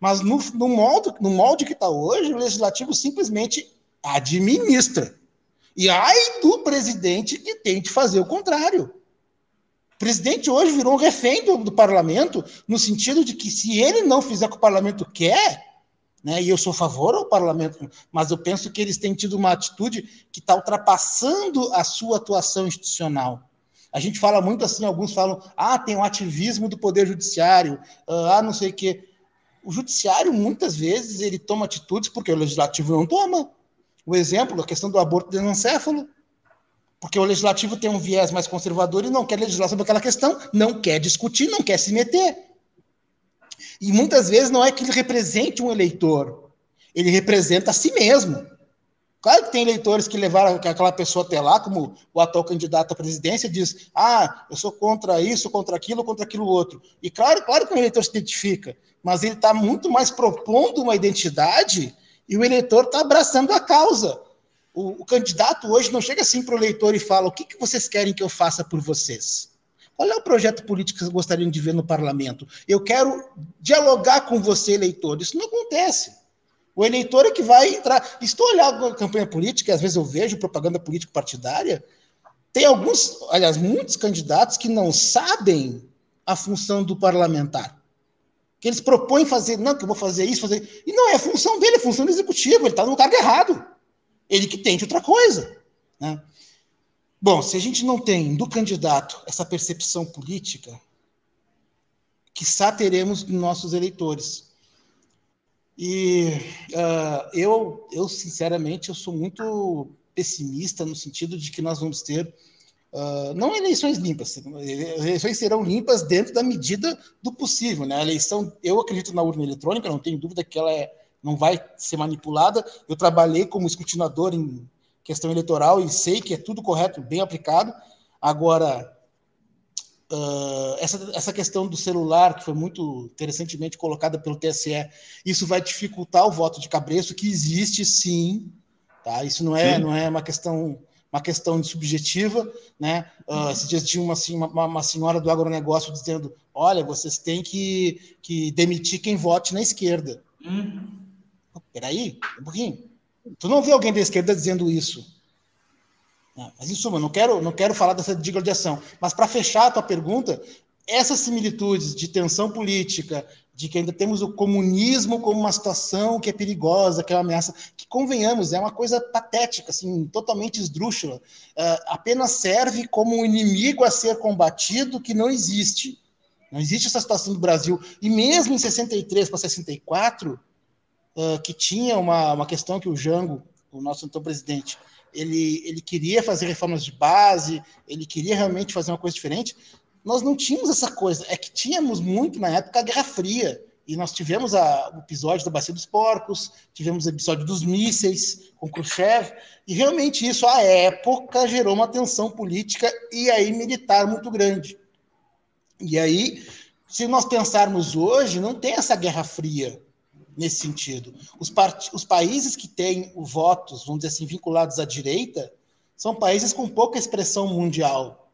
Mas no, no, molde, no molde que está hoje, o legislativo simplesmente administra. E ai do presidente que tente fazer o contrário. O presidente hoje virou um refém do, do, parlamento, no sentido de que se ele não fizer o que o parlamento quer, né, e eu sou a favor ao parlamento, mas eu penso que eles têm tido uma atitude que está ultrapassando a sua atuação institucional. A gente fala muito assim, alguns falam, ah, tem um ativismo do poder judiciário, ah, não sei o quê. O judiciário, muitas vezes, ele toma atitudes porque o legislativo não toma. O exemplo, a questão do aborto desencéfalo. Porque o legislativo tem um viés mais conservador e não quer legislar sobre aquela questão, não quer discutir, não quer se meter. E muitas vezes não é que ele represente um eleitor, ele representa a si mesmo. Claro que tem eleitores que levaram aquela pessoa até lá, como o atual candidato à presidência, diz: ah, eu sou contra isso, contra aquilo, contra aquilo outro. E claro, claro que o eleitor se identifica, mas ele está muito mais propondo uma identidade e o eleitor está abraçando a causa. O, o, candidato hoje não chega assim para o eleitor e fala: o que, que vocês querem que eu faça por vocês? Qual é o projeto político que vocês gostariam de ver no parlamento? Eu quero dialogar com você, eleitor. Isso não acontece. O eleitor é que vai entrar. Estou olhando a campanha política, às vezes eu vejo propaganda político partidária. Tem alguns, aliás, muitos candidatos que não sabem a função do parlamentar. Que eles propõem fazer, não, que eu vou fazer isso, fazer. E não é função dele, é função do executivo, ele está no cargo errado. Ele que tente outra coisa. Né? Bom, se a gente não tem do candidato essa percepção política, que teremos dos nossos eleitores. E uh, eu, eu, sinceramente, eu sou muito pessimista no sentido de que nós vamos ter uh, não eleições limpas, eleições serão limpas dentro da medida do possível. Né? A eleição, eu acredito na urna eletrônica, não tenho dúvida que ela é, não vai ser manipulada. Eu trabalhei como escrutinador em questão eleitoral e sei que é tudo correto, bem aplicado. Agora, Uh, essa, essa questão do celular, que foi muito interessantemente colocada pelo TSE, isso vai dificultar o voto de cabresto, que existe sim, tá? Isso não é, não é uma questão uma questão subjetiva, né? Uh, esses dias tinha uma, uma, uma, senhora do agronegócio dizendo: olha, vocês têm que, que demitir quem vote na esquerda. Uhum. Peraí, um pouquinho. Tu não vê alguém da esquerda dizendo isso. É, mas, em suma, não quero, não quero falar dessa digradiação. Mas, para fechar a tua pergunta, essas similitudes de tensão política, de que ainda temos o comunismo como uma situação que é perigosa, que é uma ameaça, que convenhamos, é uma coisa patética, assim, totalmente esdrúxula, uh, apenas serve como um inimigo a ser combatido que não existe. Não existe essa situação do Brasil. E mesmo em 63 para 64, uh, que tinha uma, uma questão que o Jango, o nosso então presidente, ele, ele queria fazer reformas de base, ele queria realmente fazer uma coisa diferente, nós não tínhamos essa coisa. É que tínhamos muito na época a Guerra Fria. E nós tivemos a, o episódio da Bacia dos Porcos, tivemos o episódio dos mísseis com Khrushchev, e realmente isso, à época, gerou uma tensão política e aí militar muito grande. E aí, se nós pensarmos hoje, não tem essa Guerra Fria nesse sentido. Os, os países que têm votos, vamos dizer assim, vinculados à direita, são países com pouca expressão mundial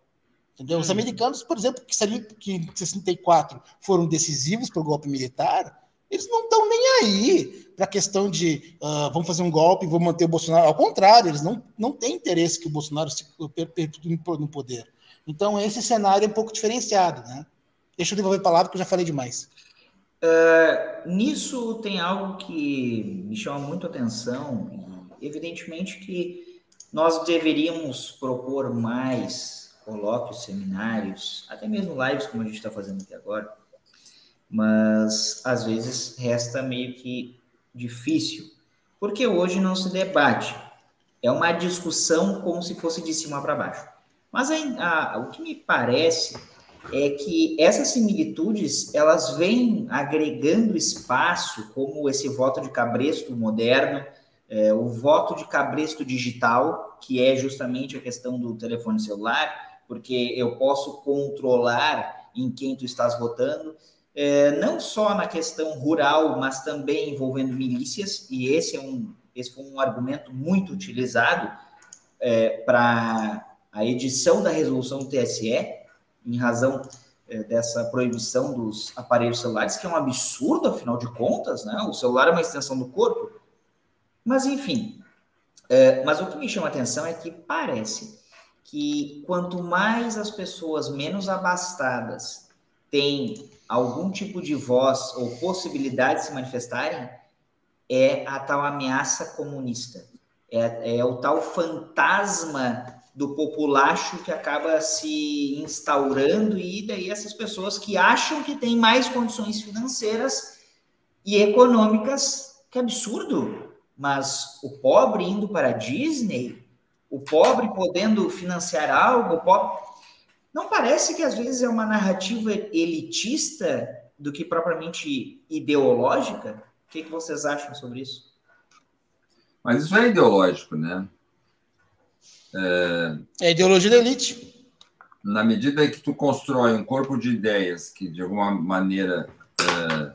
Entendeu? Os uhum. americanos, por exemplo, que, que em 64 foram decisivos para o golpe militar, eles não estão nem aí para a questão de uh, vamos fazer um golpe e vamos manter o Bolsonaro. Ao contrário, eles não, não têm interesse que o Bolsonaro se perpetue no poder. Então, esse cenário é um pouco diferenciado. Né? Deixa eu devolver a palavra, que eu já falei demais. Uh, nisso tem algo que me chama muito atenção. Evidentemente que nós deveríamos propor mais colóquios, seminários, até mesmo lives, como a gente está fazendo aqui agora, mas às vezes resta meio que difícil, porque hoje não se debate, é uma discussão como se fosse de cima para baixo. Mas a, a, o que me parece é que essas similitudes elas vêm agregando espaço, como esse voto de cabresto moderno, é, o voto de cabresto digital, que é justamente a questão do telefone celular, porque eu posso controlar em quem tu estás votando, é, não só na questão rural, mas também envolvendo milícias, e esse é um, esse foi um argumento muito utilizado é, para a edição da resolução do TSE, em razão é, dessa proibição dos aparelhos celulares, que é um absurdo, afinal de contas, né? O celular é uma extensão do corpo. Mas, enfim, é, mas o que me chama a atenção é que parece que quanto mais as pessoas menos abastadas têm algum tipo de voz ou possibilidade de se manifestarem, é a tal ameaça comunista. É, é o tal fantasma do populacho que acaba se instaurando e daí essas pessoas que acham que têm mais condições financeiras e econômicas, que absurdo. Mas o pobre indo para a Disney, o pobre podendo financiar algo, pobre... não parece que às vezes é uma narrativa elitista do que propriamente ideológica? O que, que vocês acham sobre isso? Mas isso é ideológico, né? É, é ideologia da elite. Na medida que tu constrói um corpo de ideias que, de alguma maneira, é,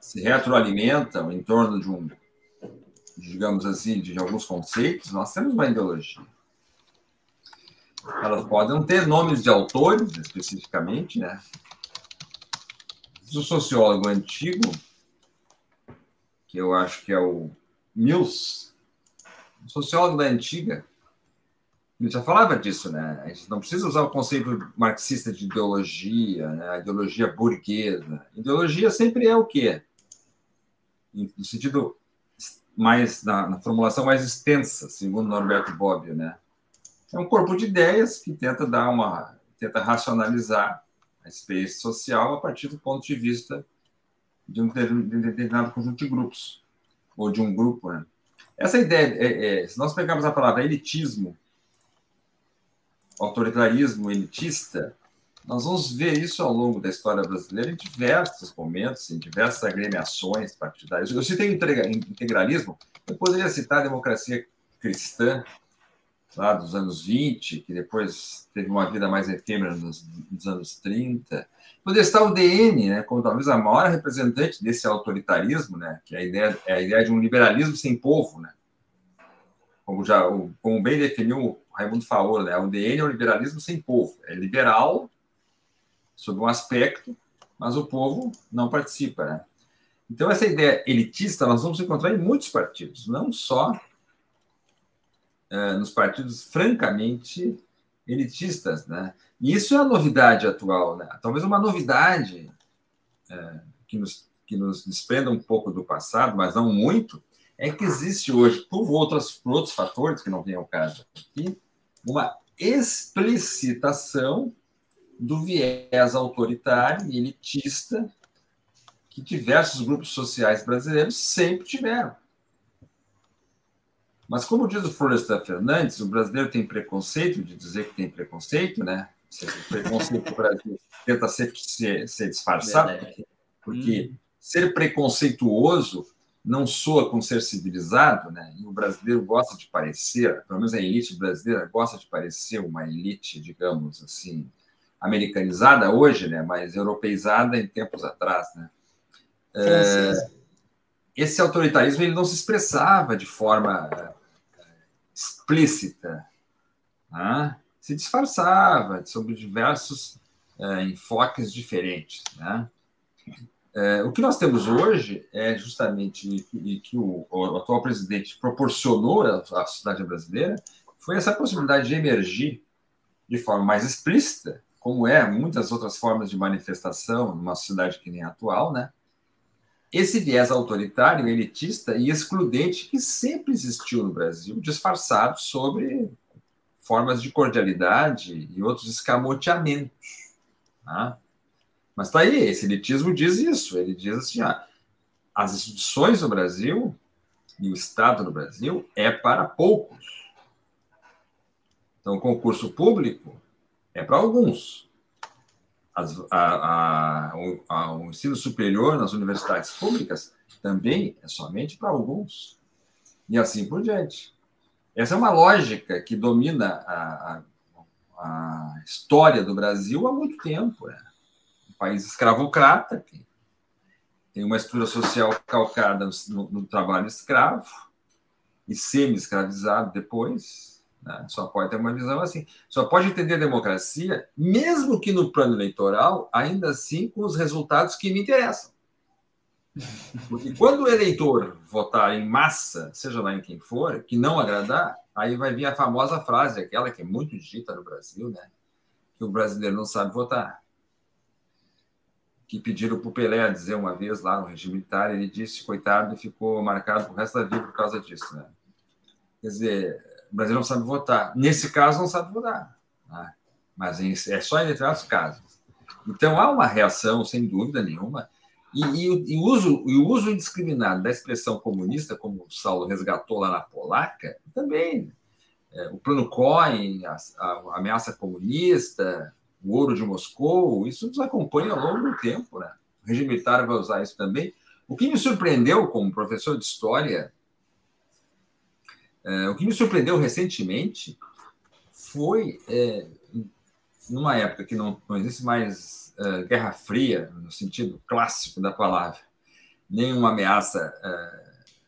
se retroalimentam em torno de um digamos assim, de alguns conceitos, nós temos uma ideologia. Elas podem ter nomes de autores especificamente, né? O sociólogo antigo, que eu acho que é o Mills, sociólogo da antiga, ele já falava disso, né? A gente não precisa usar o conceito marxista de ideologia, né? a ideologia burguesa. Ideologia sempre é o quê? No sentido mais na, na, formulação mais extensa, segundo Norberto Bobbio, né? É um corpo de ideias que tenta dar uma tenta racionalizar a experiência social a partir do ponto de vista de um determinado conjunto de grupos ou de um grupo, né? Essa ideia, é, é, se nós pegarmos a palavra elitismo, autoritarismo elitista, nós vamos ver isso ao longo da história brasileira em diversos momentos, em diversas agremiações partidárias. Eu citei integralismo, eu poderia citar a democracia cristã, lá dos anos 20, que depois teve uma vida mais efêmera nos, nos anos 30. Poderia citar o DN, né, como talvez a maior representante desse autoritarismo, né, que é a ideia, é a ideia de um liberalismo sem povo, né, como, já, como bem definiu Raimundo Faoro, né, o DN é o liberalismo sem povo, é liberal sob um aspecto, mas o povo não participa. Né? Então, essa ideia elitista nós vamos encontrar em muitos partidos, não só uh, nos partidos francamente elitistas. Né? E isso é a novidade atual. Né? Talvez uma novidade é, que, nos, que nos desprenda um pouco do passado, mas não muito, é que existe hoje, por outros, por outros fatores que não vem ao caso aqui, uma explicitação do viés autoritário e elitista que diversos grupos sociais brasileiros sempre tiveram. Mas, como diz o Florestan Fernandes, o brasileiro tem preconceito de dizer que tem preconceito, né? O preconceito do Brasil tenta sempre ser, ser disfarçado, porque, porque hum. ser preconceituoso não soa com ser civilizado, né? E o brasileiro gosta de parecer, pelo menos a elite brasileira gosta de parecer uma elite, digamos assim, americanizada hoje, né? Mas europeizada em tempos atrás, né? É, esse autoritarismo ele não se expressava de forma é, explícita, né? se disfarçava sob diversos é, enfoques diferentes, né? É, o que nós temos hoje é justamente que, que o, o, atual presidente proporcionou à, à sociedade brasileira foi essa possibilidade de emergir de forma mais explícita, como é muitas outras formas de manifestação numa sociedade que nem a atual, né? Esse viés autoritário, elitista e excludente que sempre existiu no Brasil, disfarçado sobre formas de cordialidade e outros escamoteamentos. Tá? Mas está aí, esse elitismo diz isso. Ele diz assim: ah, as instituições no Brasil e o Estado no Brasil é para poucos. Então, o concurso público é para alguns. As, a, a, a, o ensino superior nas universidades públicas também é somente para alguns. E assim por diante. Essa é uma lógica que domina a, a história do Brasil há muito tempo. Né? País escravocrata, que tem uma estrutura social calcada no, no trabalho escravo e semi-escravizado depois. Né? Só pode ter uma visão assim. Só pode entender a democracia, mesmo que no plano eleitoral, ainda assim com os resultados que me interessam. Porque quando o eleitor votar em massa, seja lá em quem for, que não agradar, aí vai vir a famosa frase, aquela que é muito dita no Brasil, né? Que o brasileiro não sabe votar que pediram para o Pelé dizer uma vez lá no regime militar, ele disse, coitado, e ficou marcado o resto da vida por causa disso. Né? Quer dizer, o Brasil não sabe votar. Nesse caso, não sabe votar. Né? Mas é só em determinados casos. Então, há uma reação, sem dúvida nenhuma, e, e, e, uso, e o uso indiscriminado da expressão comunista, como o Saulo resgatou lá na Polaca, também. É, o plano Cohen, a, a ameaça comunista, o ouro de Moscou, isso nos acompanha ao longo do tempo. Né? O regime militar vai usar isso também. O que me surpreendeu como professor de história, é, o que me surpreendeu recentemente foi, é, numa época que não, não existe mais é, Guerra Fria, no sentido clássico da palavra, nem uma ameaça é,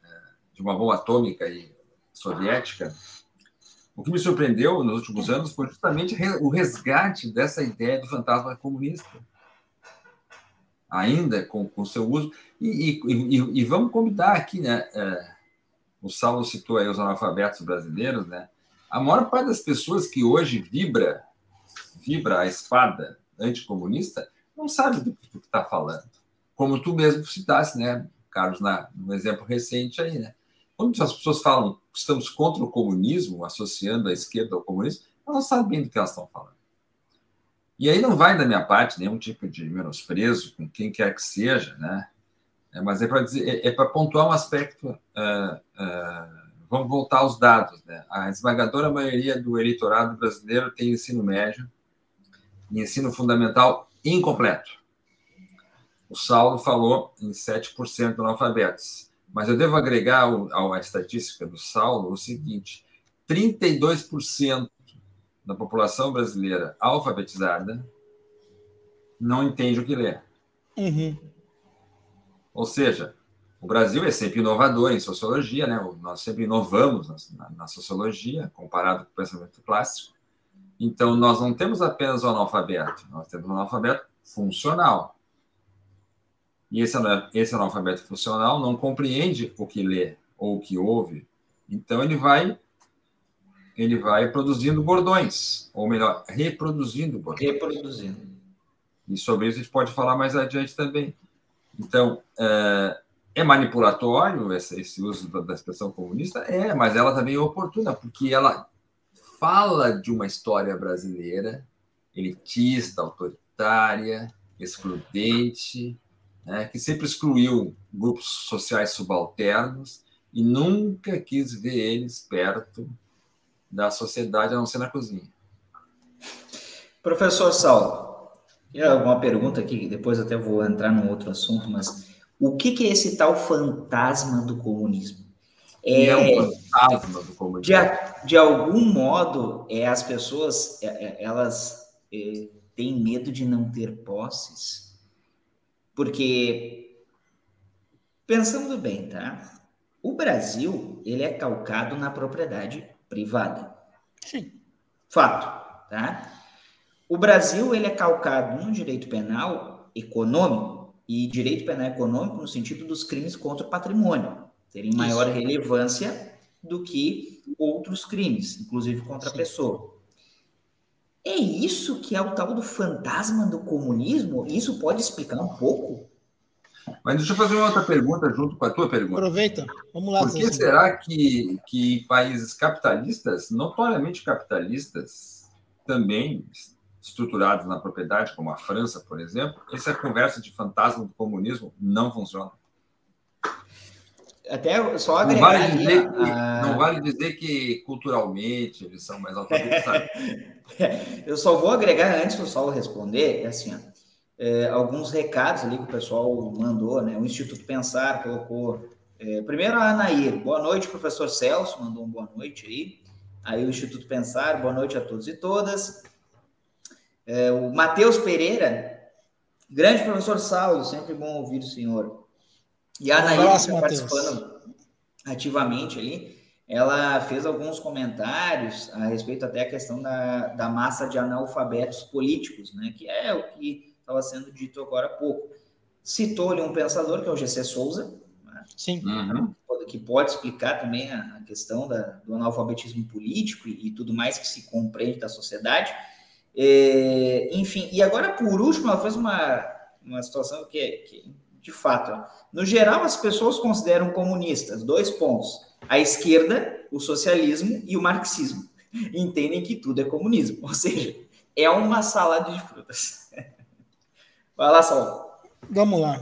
é, de uma bomba atômica e soviética, o que me surpreendeu nos últimos anos foi justamente o resgate dessa ideia do fantasma comunista. Ainda com o seu uso. E, e, e, vamos combinar aqui, né? É, o Saulo citou aí os analfabetos brasileiros, né? A maior parte das pessoas que hoje vibra, vibra a espada anticomunista, não sabe do que está falando. Como tu mesmo citaste, né, Carlos, na, no exemplo recente aí, né? Quando as pessoas falam que estamos contra o comunismo, associando a esquerda ao comunismo, elas não sabem do que elas estão falando. E aí não vai da minha parte nenhum tipo de menosprezo com quem quer que seja, né? É, mas é para dizer, é, é para pontuar um aspecto. Uh, uh, vamos voltar aos dados, né? A esmagadora maioria do eleitorado brasileiro tem ensino médio e ensino fundamental incompleto. O Saulo falou em 7% de analfabetos. Mas eu devo agregar ao, à estatística do Saulo o seguinte: 32% da população brasileira alfabetizada não entende o que lê. Uhum. Ou seja, o Brasil é sempre inovador em sociologia, né? Nós sempre inovamos na, na, sociologia, comparado com o pensamento clássico. Então, nós não temos apenas o analfabeto, nós temos o analfabeto funcional. E esse, esse analfabeto funcional não compreende o que lê ou o que ouve. Então, ele vai ele vai produzindo bordões, ou melhor, reproduzindo bordões. Reproduzindo. E sobre isso a gente pode falar mais adiante também. Então, é, é manipulatório esse, esse uso da expressão comunista? É, mas ela também é oportuna, porque ela fala de uma história brasileira elitista, autoritária, excludente, né, que sempre excluiu grupos sociais subalternos e nunca quis ver eles perto da sociedade, a não ser na cozinha. Professor Saulo, eu alguma pergunta aqui, depois até vou entrar num outro assunto, mas o que, que é esse tal fantasma do comunismo? É, é um fantasma do comunismo. De, de algum modo, é, as pessoas, é, é, elas é, têm medo de não ter posses, porque, pensando bem, tá? O Brasil, ele é calcado na propriedade privada. Sim. Fato, tá? O Brasil, ele é calcado no direito penal econômico e direito penal econômico no sentido dos crimes contra o patrimônio terem maior Isso. relevância do que outros crimes, inclusive contra Sim. a pessoa. É isso que é o tal do fantasma do comunismo? Isso pode explicar um pouco? Mas deixa eu fazer uma outra pergunta junto com a tua pergunta. Aproveita, vamos lá. Por que será que, que países capitalistas, notoriamente capitalistas, também estruturados na propriedade, como a França, por exemplo, essa conversa de fantasma do comunismo não funciona? Até só agregar. Não vale, dizer que, a... não vale dizer que culturalmente eles são mais alfabetizados. [laughs] eu só vou agregar antes do Saulo responder, é assim, ó é, alguns recados ali que o pessoal mandou, né? O Instituto Pensar colocou. É, primeiro a Anair, boa noite, professor Celso, mandou um boa noite aí. Aí o Instituto Pensar, boa noite a todos e todas. É, o Matheus Pereira, grande professor Saulo, sempre bom ouvir o senhor. E a Anair, tá participando ativamente ali, ela fez alguns comentários a respeito até a questão da, da massa de analfabetos políticos, né? Que é o que estava sendo dito agora há pouco. Citou-lhe um pensador, que é o GC Souza, né? Sim. Uhum. que pode explicar também a, questão da, do analfabetismo político e, e, tudo mais que se compreende da sociedade. É, enfim, e agora, por último, ela fez uma, uma situação que, é, que de fato, no geral, as pessoas consideram comunistas dois pontos: a esquerda, o socialismo e o marxismo. Entendem que tudo é comunismo, [laughs] ou seja, é uma salada de frutas. [laughs] Vai lá, Saulo. Vamos lá.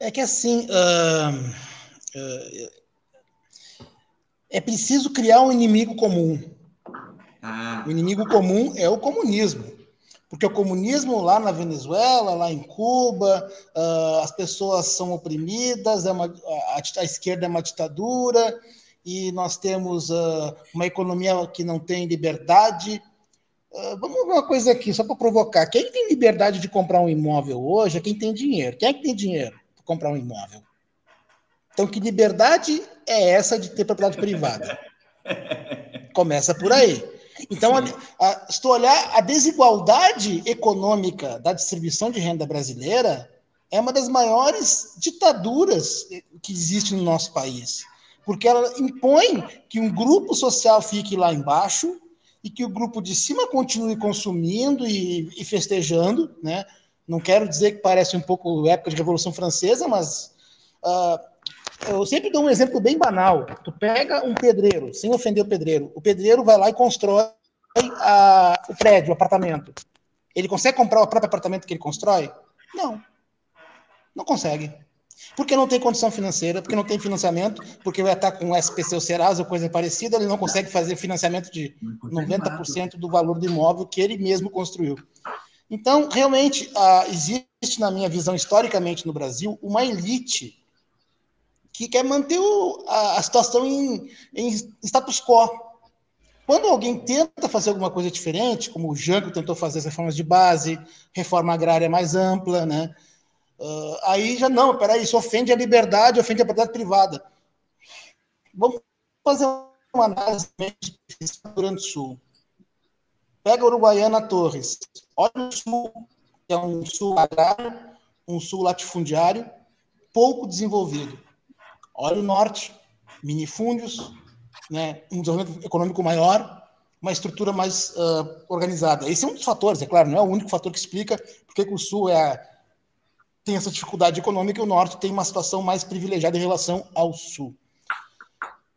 É que assim. Uh, uh, é preciso criar um inimigo comum. Ah. O inimigo comum é o comunismo. Porque o comunismo lá na Venezuela, lá em Cuba, uh, as pessoas são oprimidas, é uma, a, a, esquerda é uma ditadura, e nós temos uh, uma economia que não tem liberdade, Uh, vamos ver uma coisa aqui, só para provocar. Quem tem liberdade de comprar um imóvel hoje é quem tem dinheiro. Quem é que tem dinheiro para comprar um imóvel? Então, que liberdade é essa de ter propriedade privada? [laughs] Começa por aí. Então, a, a, se tu olhar a desigualdade econômica da distribuição de renda brasileira, é uma das maiores ditaduras que existe no nosso país. Porque ela impõe que um grupo social fique lá embaixo e que o grupo de cima continue consumindo e, e, festejando, né? Não quero dizer que parece um pouco época de Revolução Francesa, mas uh, eu sempre dou um exemplo bem banal. Tu pega um pedreiro, sem ofender o pedreiro, o pedreiro vai lá e constrói a, o prédio, o apartamento. Ele consegue comprar o próprio apartamento que ele constrói? Não, não consegue. Porque não tem condição financeira, porque não tem financiamento, porque vai estar com o SPC ou Serasa ou coisa parecida, ele não consegue fazer financiamento de 90% do valor do imóvel que ele mesmo construiu. Então, realmente, existe, na minha visão, historicamente no Brasil, uma elite que quer manter o, a, a, situação em, em status quo. Quando alguém tenta fazer alguma coisa diferente, como o Janko tentou fazer as reformas de base, reforma agrária mais ampla, né? Uh, aí já não, peraí, isso ofende a liberdade, ofende a propriedade privada. Vamos fazer uma análise do Rio Grande do Sul. Pega Uruguaiana Torres. Olha o sul, que é um sul agrário, um sul latifundiário, pouco desenvolvido. Olha o norte, minifúndios, né, um desenvolvimento econômico maior, uma estrutura mais uh, organizada. Esse é um dos fatores, é claro, não é o único fator que explica porque que o sul é tem essa dificuldade econômica e o norte tem uma situação mais privilegiada em relação ao sul.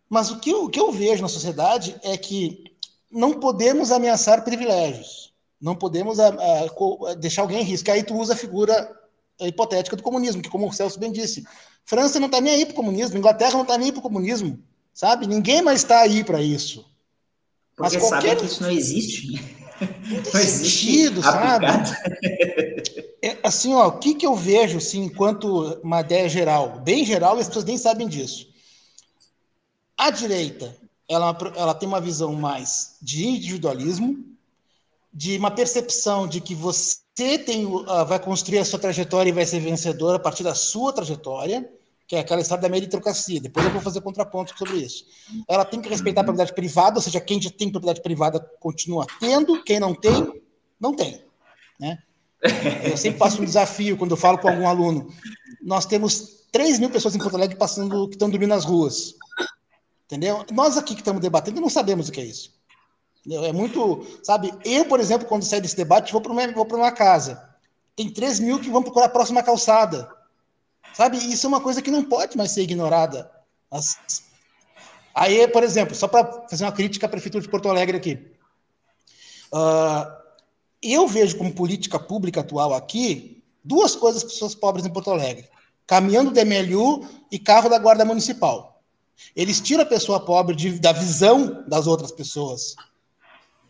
Mas o que eu, o que eu vejo na sociedade é que não podemos ameaçar privilégios, não podemos a, a, deixar alguém em risco. Aí tu usa a figura hipotética do comunismo, que como o Celso bem disse, França não está nem aí para o comunismo, Inglaterra não está nem aí para o comunismo, sabe? Ninguém mais está aí para isso. Porque Mas qualquer... que isso não existe. Não existe sentido, sabe? É, assim, ó, o que, que eu vejo, assim, enquanto uma ideia geral, bem geral, e as pessoas nem sabem disso. A direita, ela, ela tem uma visão mais de individualismo, de uma percepção de que você tem, uh, vai construir a sua trajetória e vai ser vencedor a partir da sua trajetória, que é aquela história da meritocracia. Depois eu vou fazer contraponto sobre isso. Ela tem que respeitar a propriedade privada, ou seja, quem já tem propriedade privada continua tendo, quem não tem, não tem. Né? Eu sempre faço um desafio quando eu falo com algum aluno. Nós temos 3 mil pessoas em Porto Alegre passando, que estão dormindo nas ruas. Entendeu? Nós aqui que estamos debatendo não sabemos o que é isso. É muito. Sabe, eu, por exemplo, quando saio desse debate, vou para uma, uma casa. Tem 3 mil que vão procurar a próxima calçada. Sabe? Isso é uma coisa que não pode mais ser ignorada. As... Aí, por exemplo, só para fazer uma crítica à Prefeitura de Porto Alegre aqui. Uh, eu vejo como política pública atual aqui duas coisas para pessoas pobres em Porto Alegre: caminhando do MLU e carro da Guarda Municipal. Eles tiram a pessoa pobre de, da visão das outras pessoas.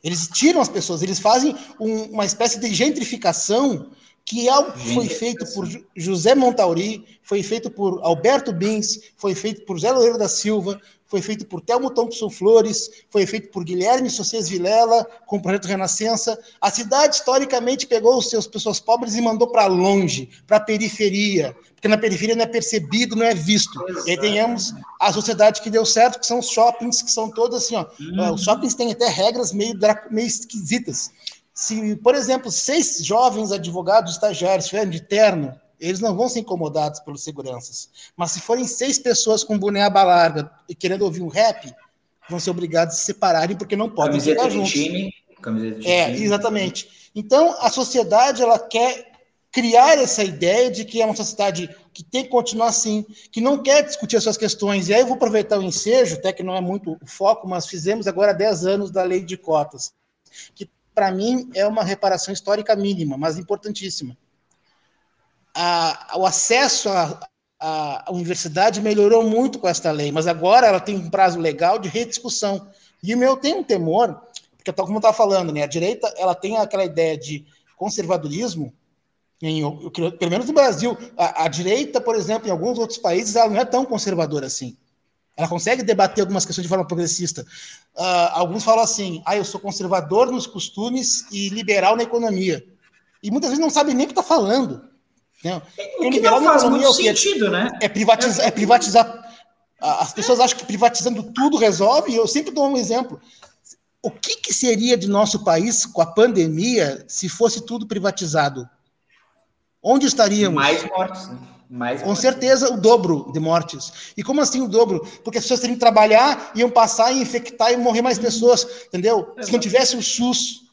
Eles tiram as pessoas, eles fazem um, uma espécie de gentrificação que é foi feito por José Montauri, foi feito por Alberto Bins, foi feito por Zé Loureiro da Silva, foi feito por Telmo Thompson Flores, foi feito por Guilherme Socias Vilela, com o projeto Renascença. A cidade, historicamente, pegou os seus pessoas pobres e mandou para longe, para a periferia, porque na periferia não é percebido, não é visto. Exato. E aí tenhamos a sociedade que deu certo, que são os shoppings, que são todos assim, ó. Uhum. Os shoppings têm até regras meio, meio esquisitas. Se, por exemplo, seis jovens advogados estagiários estiverem de terno, eles não vão ser incomodados pelos seguranças. Mas se forem seis pessoas com boné aba larga e querendo ouvir um rap, vão ser obrigados a se separarem porque não podem camiseta juntos. Time, camiseta de é, time. exatamente. Então, a sociedade ela quer criar essa ideia de que é uma sociedade que tem que continuar assim, que não quer discutir as suas questões. E aí eu vou aproveitar o ensejo, até que não é muito o foco, mas fizemos agora 10 anos da lei de cotas, que para mim, é uma reparação histórica mínima, mas importantíssima. A, o acesso à, universidade melhorou muito com esta lei, mas agora ela tem um prazo legal de rediscussão. E o meu tem um temor, porque como eu estava falando, né, a direita ela tem aquela ideia de conservadorismo, em, pelo menos no Brasil, a, a, direita, por exemplo, em alguns outros países, ela não é tão conservadora assim. Ela consegue debater algumas questões de forma progressista. Uh, alguns falam assim: ah, eu sou conservador nos costumes e liberal na economia. E muitas vezes não sabe nem o que está falando. Né? O que não faz muito é sentido, né? É privatizar, é privatizar. As pessoas acham que privatizando tudo resolve, e eu sempre dou um exemplo. O que, que seria de nosso país com a pandemia se fosse tudo privatizado? Onde estaríamos? Mais mortes. Né? Mais Com certeza o dobro de mortes. E como assim o dobro? Porque as pessoas teriam que trabalhar, iam passar e infectar e morrer mais pessoas, entendeu? Se não tivesse o SUS,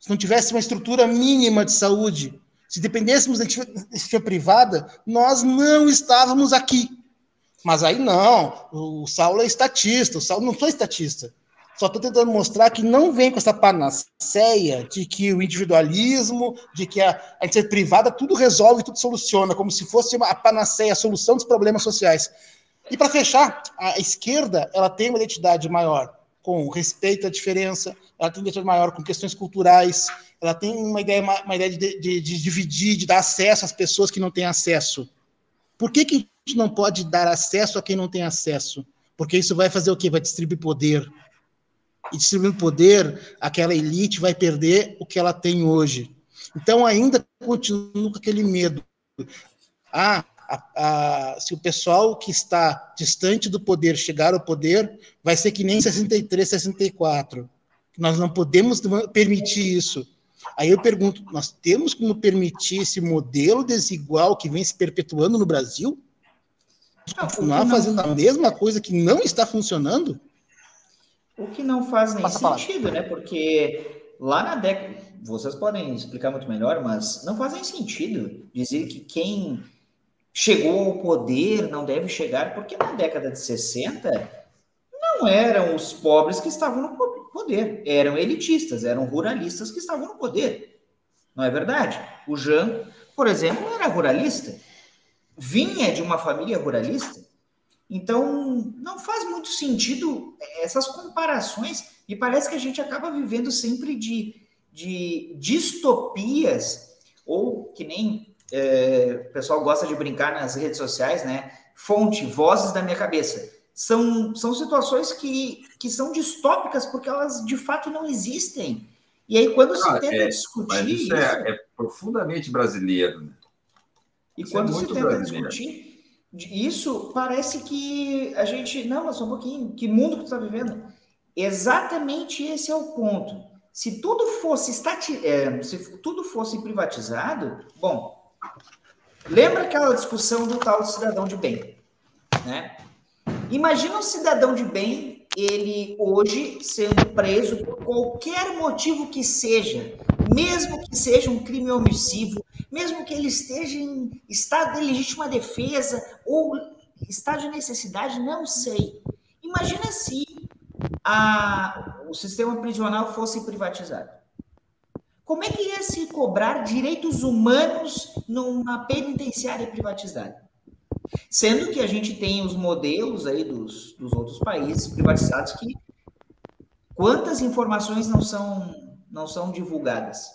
se não tivesse uma estrutura mínima de saúde, se dependêssemos da iniciativa privada, nós não estávamos aqui. Mas aí não, o Saulo é estatista, o Saulo não sou estatista. Só estou tentando mostrar que não vem com essa panaceia de que o individualismo, de que a, a iniciativa privada tudo resolve, tudo soluciona, como se fosse uma, a panaceia, a solução dos problemas sociais. E para fechar, a esquerda ela tem uma identidade maior com respeito à diferença, ela tem identidade maior com questões culturais, ela tem uma ideia, uma, uma ideia de, de, de, dividir, de dar acesso às pessoas que não têm acesso. Por que, que a gente não pode dar acesso a quem não tem acesso? Porque isso vai fazer o quê? Vai distribuir poder, e distribuindo poder, aquela elite vai perder o que ela tem hoje. Então, ainda continua com aquele medo. Ah, a, a, se o pessoal que está distante do poder chegar ao poder, vai ser que nem 63, 64. Nós não podemos permitir isso. Aí eu pergunto: nós temos como permitir esse modelo desigual que vem se perpetuando no Brasil? Continuar fazendo a mesma coisa que não está funcionando? O que não faz nem Passa sentido, né? Porque lá na década, vocês podem explicar muito melhor, mas não faz nem sentido dizer que quem chegou ao poder, não deve chegar, porque na década de 60 não eram os pobres que estavam no poder, eram elitistas, eram ruralistas que estavam no poder. Não é verdade? O Jean, por exemplo, era ruralista, vinha de uma família ruralista. Então, não faz muito sentido essas comparações, e parece que a gente acaba vivendo sempre de, de distopias, ou que nem é, o pessoal gosta de brincar nas redes sociais, né? Fonte, vozes da minha cabeça. São, são situações que, que são distópicas porque elas de fato não existem. E aí, quando se tenta é, discutir. Isso, é, isso, é, profundamente brasileiro. Né? E isso é quando se tenta brasileiro. discutir isso, parece que a gente. Não, mas só um pouquinho. Que mundo que tu está vivendo? Exatamente esse é o ponto. Se tudo fosse estati... É, se tudo fosse privatizado, bom, Lembra aquela discussão do tal cidadão de bem, né? Imagina um cidadão de bem, ele hoje sendo preso por qualquer motivo que seja, mesmo que seja um crime omissivo, mesmo que ele esteja em estado de legítima defesa ou estado de necessidade, não sei. Imagina se a, o sistema prisional fosse privatizado. Como é que ia se cobrar direitos humanos numa penitenciária privatizada? Sendo que a gente tem os modelos aí dos, dos outros países privatizados que quantas informações não são, não são divulgadas.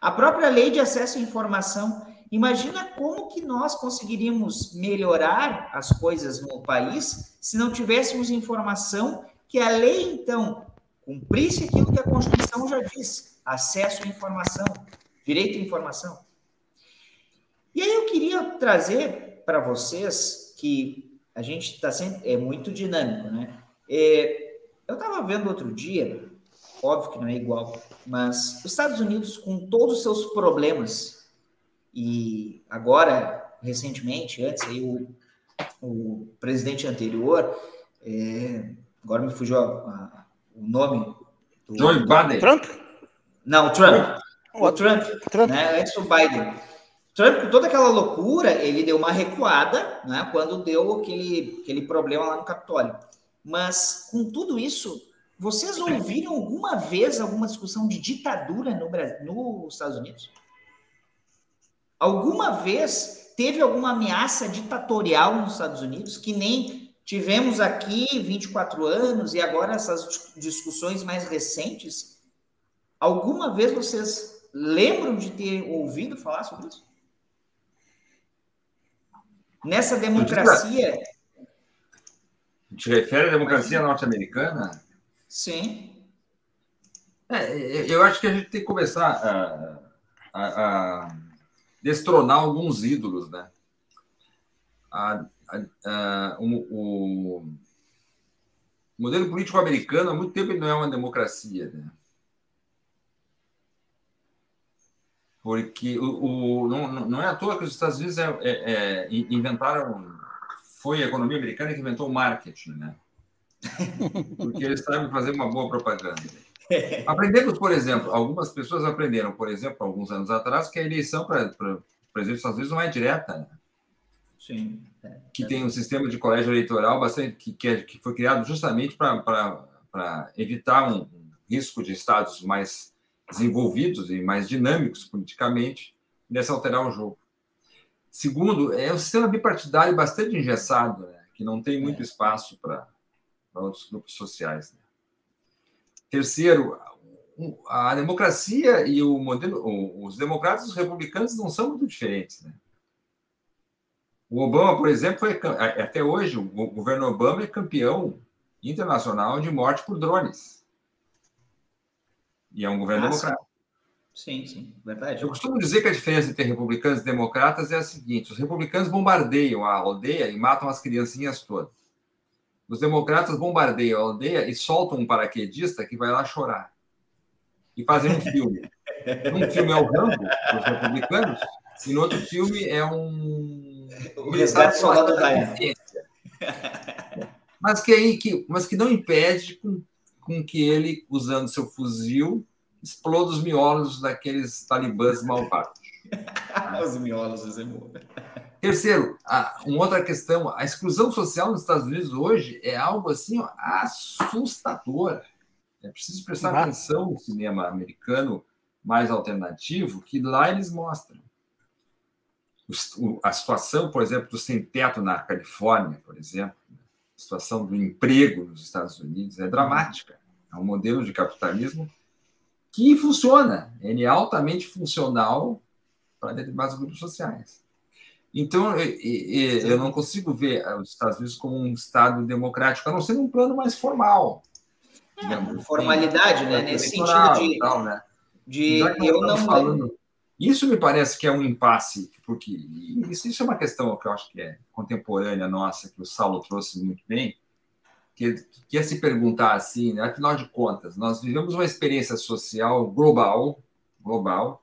A própria lei de acesso à informação, imagina como que nós conseguiríamos melhorar as coisas no país se não tivéssemos informação que a lei, então, cumprisse aquilo que a Constituição já diz acesso à informação, direito à informação. E aí eu queria trazer para vocês que a gente está sempre é muito dinâmico, né? É, eu estava vendo outro dia, óbvio que não é igual, mas os Estados Unidos com todos os seus problemas e agora recentemente, antes aí o, o presidente anterior, é, agora me fugiu a, a, o nome do Joe Biden. Trump. Não, o Trump. O Trump, Trump. Né, antes do Biden. Trump, com toda aquela loucura, ele deu uma recuada, né, quando deu aquele, aquele problema lá no Capitólio. Mas, com tudo isso, vocês ouviram alguma vez alguma discussão de ditadura no Brasil, nos Estados Unidos? Alguma vez teve alguma ameaça ditatorial nos Estados Unidos, que nem tivemos aqui 24 anos e agora essas discussões mais recentes Alguma vez vocês lembram de ter ouvido falar sobre isso? Nessa democracia. Te refere à democracia norte-americana? Sim. É, eu acho que a gente tem que começar a, a, a destronar alguns ídolos, né? A, a, o, o, modelo político americano há muito tempo não é uma democracia, né? Porque o, o não, não, é à toa que os Estados Unidos é, é, é, inventaram, foi a economia americana que inventou o marketing, né? [laughs] Porque eles sabem fazer uma boa propaganda. [laughs] Aprendemos, por exemplo, algumas pessoas aprenderam, por exemplo, alguns anos atrás, que a eleição para presidente dos Estados Unidos não é direta, né? Sim. É, que tem um sistema de colégio eleitoral bastante que, que, é, que foi criado justamente para evitar um, um risco de estados mais desenvolvidos e mais dinâmicos politicamente, nessa alterar o jogo. Segundo, é um sistema bipartidário bastante engessado, né? que não tem muito é. espaço para outros grupos sociais. Né? Terceiro, a democracia e o modelo, os democratas e os republicanos não são muito diferentes. Né? O Obama, por exemplo, foi até hoje o governo Obama é campeão internacional de morte por drones. E é um governo ah, democrático. Sim, sim, verdade. Eu costumo dizer que a diferença entre republicanos e democratas é a seguinte: os republicanos bombardeiam a aldeia e matam as criancinhas todas. Os democratas bombardeiam a aldeia e soltam um paraquedista que vai lá chorar. E fazem um filme. [laughs] Um filme é o Rambo, dos republicanos, e no outro filme é um. [laughs] O resgate soldado da Mas que, aí, que, mas que não impede com com que ele, usando seu fuzil, exploda os miolos daqueles talibãs malvados. [laughs] os miolos, é Terceiro, a, uma outra questão, a exclusão social nos Estados Unidos hoje é algo assim ó, assustador. É preciso prestar atenção no cinema americano mais alternativo, que lá eles mostram. A situação, por exemplo, do sem-teto na Califórnia, por exemplo, a situação do emprego nos Estados Unidos é dramática. É um modelo de capitalismo que funciona, ele é altamente funcional para determinados grupos sociais. Então, eu não consigo ver os Estados Unidos como um Estado democrático, a não ser num plano mais formal. É, formalidade, né? Nesse sentido de, tal, né? de eu não falando, isso me parece que é um impasse, porque isso, isso é uma questão que eu acho que é contemporânea nossa, que o Saulo trouxe muito bem, que, que é se perguntar assim, né? afinal de contas, nós vivemos uma experiência social global, global,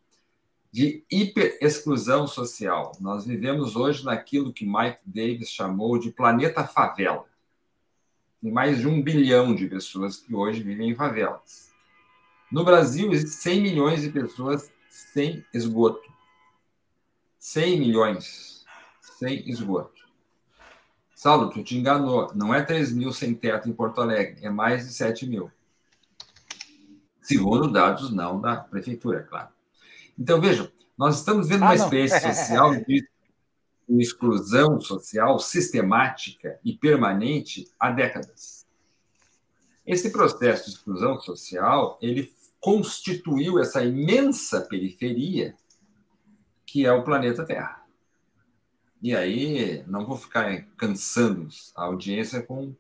de hiper-exclusão social. Nós vivemos hoje naquilo que Mike Davis chamou de planeta favela. Tem mais de um bilhão de pessoas que hoje vivem em favelas. No Brasil, existem 100 milhões de pessoas sem esgoto. 100 milhões sem esgoto. Saulo, tu te enganou. Não é 3 mil sem teto em Porto Alegre, é mais de 7 mil. Segundo dados não da prefeitura, é claro. Então, vejam, nós estamos vendo uma ah, experiência [laughs] social de exclusão social sistemática e permanente há décadas. Esse processo de exclusão social, ele constituiu essa imensa periferia que é o planeta Terra. E aí, não vou ficar cansando a audiência com,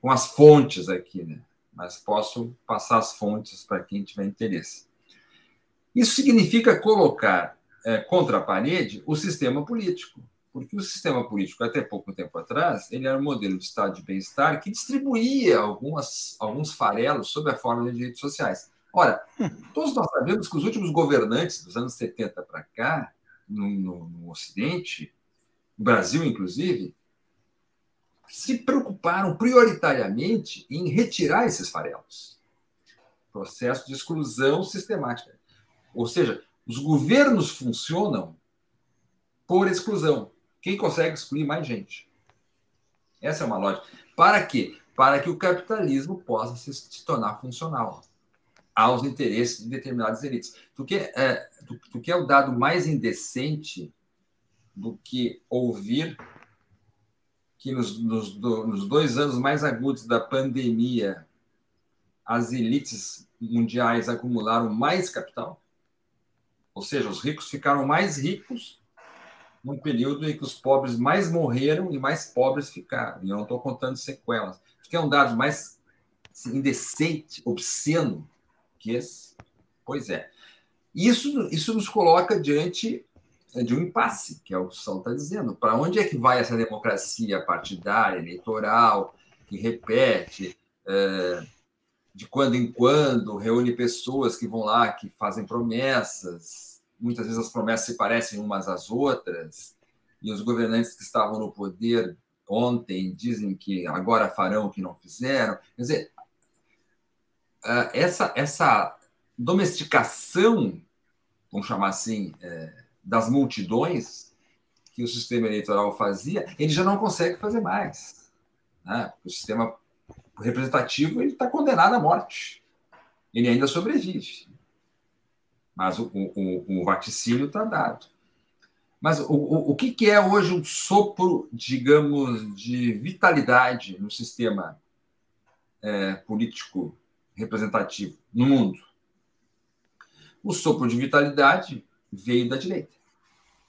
com as fontes aqui, né? mas posso passar as fontes para quem tiver interesse. Isso significa colocar é, contra a parede o sistema político, porque o sistema político, até pouco tempo atrás, ele era um modelo de estado de bem-estar que distribuía algumas, alguns farelos sob a forma de direitos sociais. Ora, todos nós sabemos que os últimos governantes dos anos 70 para cá, no, no, no Ocidente, no Brasil inclusive, se preocuparam prioritariamente em retirar esses farelos. Processo de exclusão sistemática. Ou seja, os governos funcionam por exclusão. Quem consegue excluir mais gente? Essa é uma lógica. Para quê? Para que o capitalismo possa se, se tornar funcional aos interesses de determinadas elites. Tu quer, é, tu, tu quer o dado mais indecente do que ouvir que nos, nos, do, nos dois anos mais agudos da pandemia as elites mundiais acumularam mais capital? Ou seja, os ricos ficaram mais ricos num período em que os pobres mais morreram e mais pobres ficaram. E eu não estou contando sequelas. Isso é um dado mais assim, indecente, obsceno esse. Pois é. Isso, isso nos coloca diante de um impasse, que é o que o Sal está dizendo. Para onde é que vai essa democracia partidária, eleitoral, que repete, é, de quando em quando, reúne pessoas que vão lá, que fazem promessas, muitas vezes as promessas se parecem umas às outras, e os governantes que estavam no poder ontem dizem que agora farão o que não fizeram. Quer dizer, ah, essa, essa domesticação, vamos chamar assim, é, das multidões que o sistema eleitoral fazia, ele já não consegue fazer mais. Né? O sistema representativo está condenado à morte. Ele ainda sobrevive mas o, o, o vaticínio está dado. Mas o, o, o que, que é hoje um sopro, digamos, de vitalidade no sistema é, político representativo no mundo? O sopro de vitalidade veio da direita,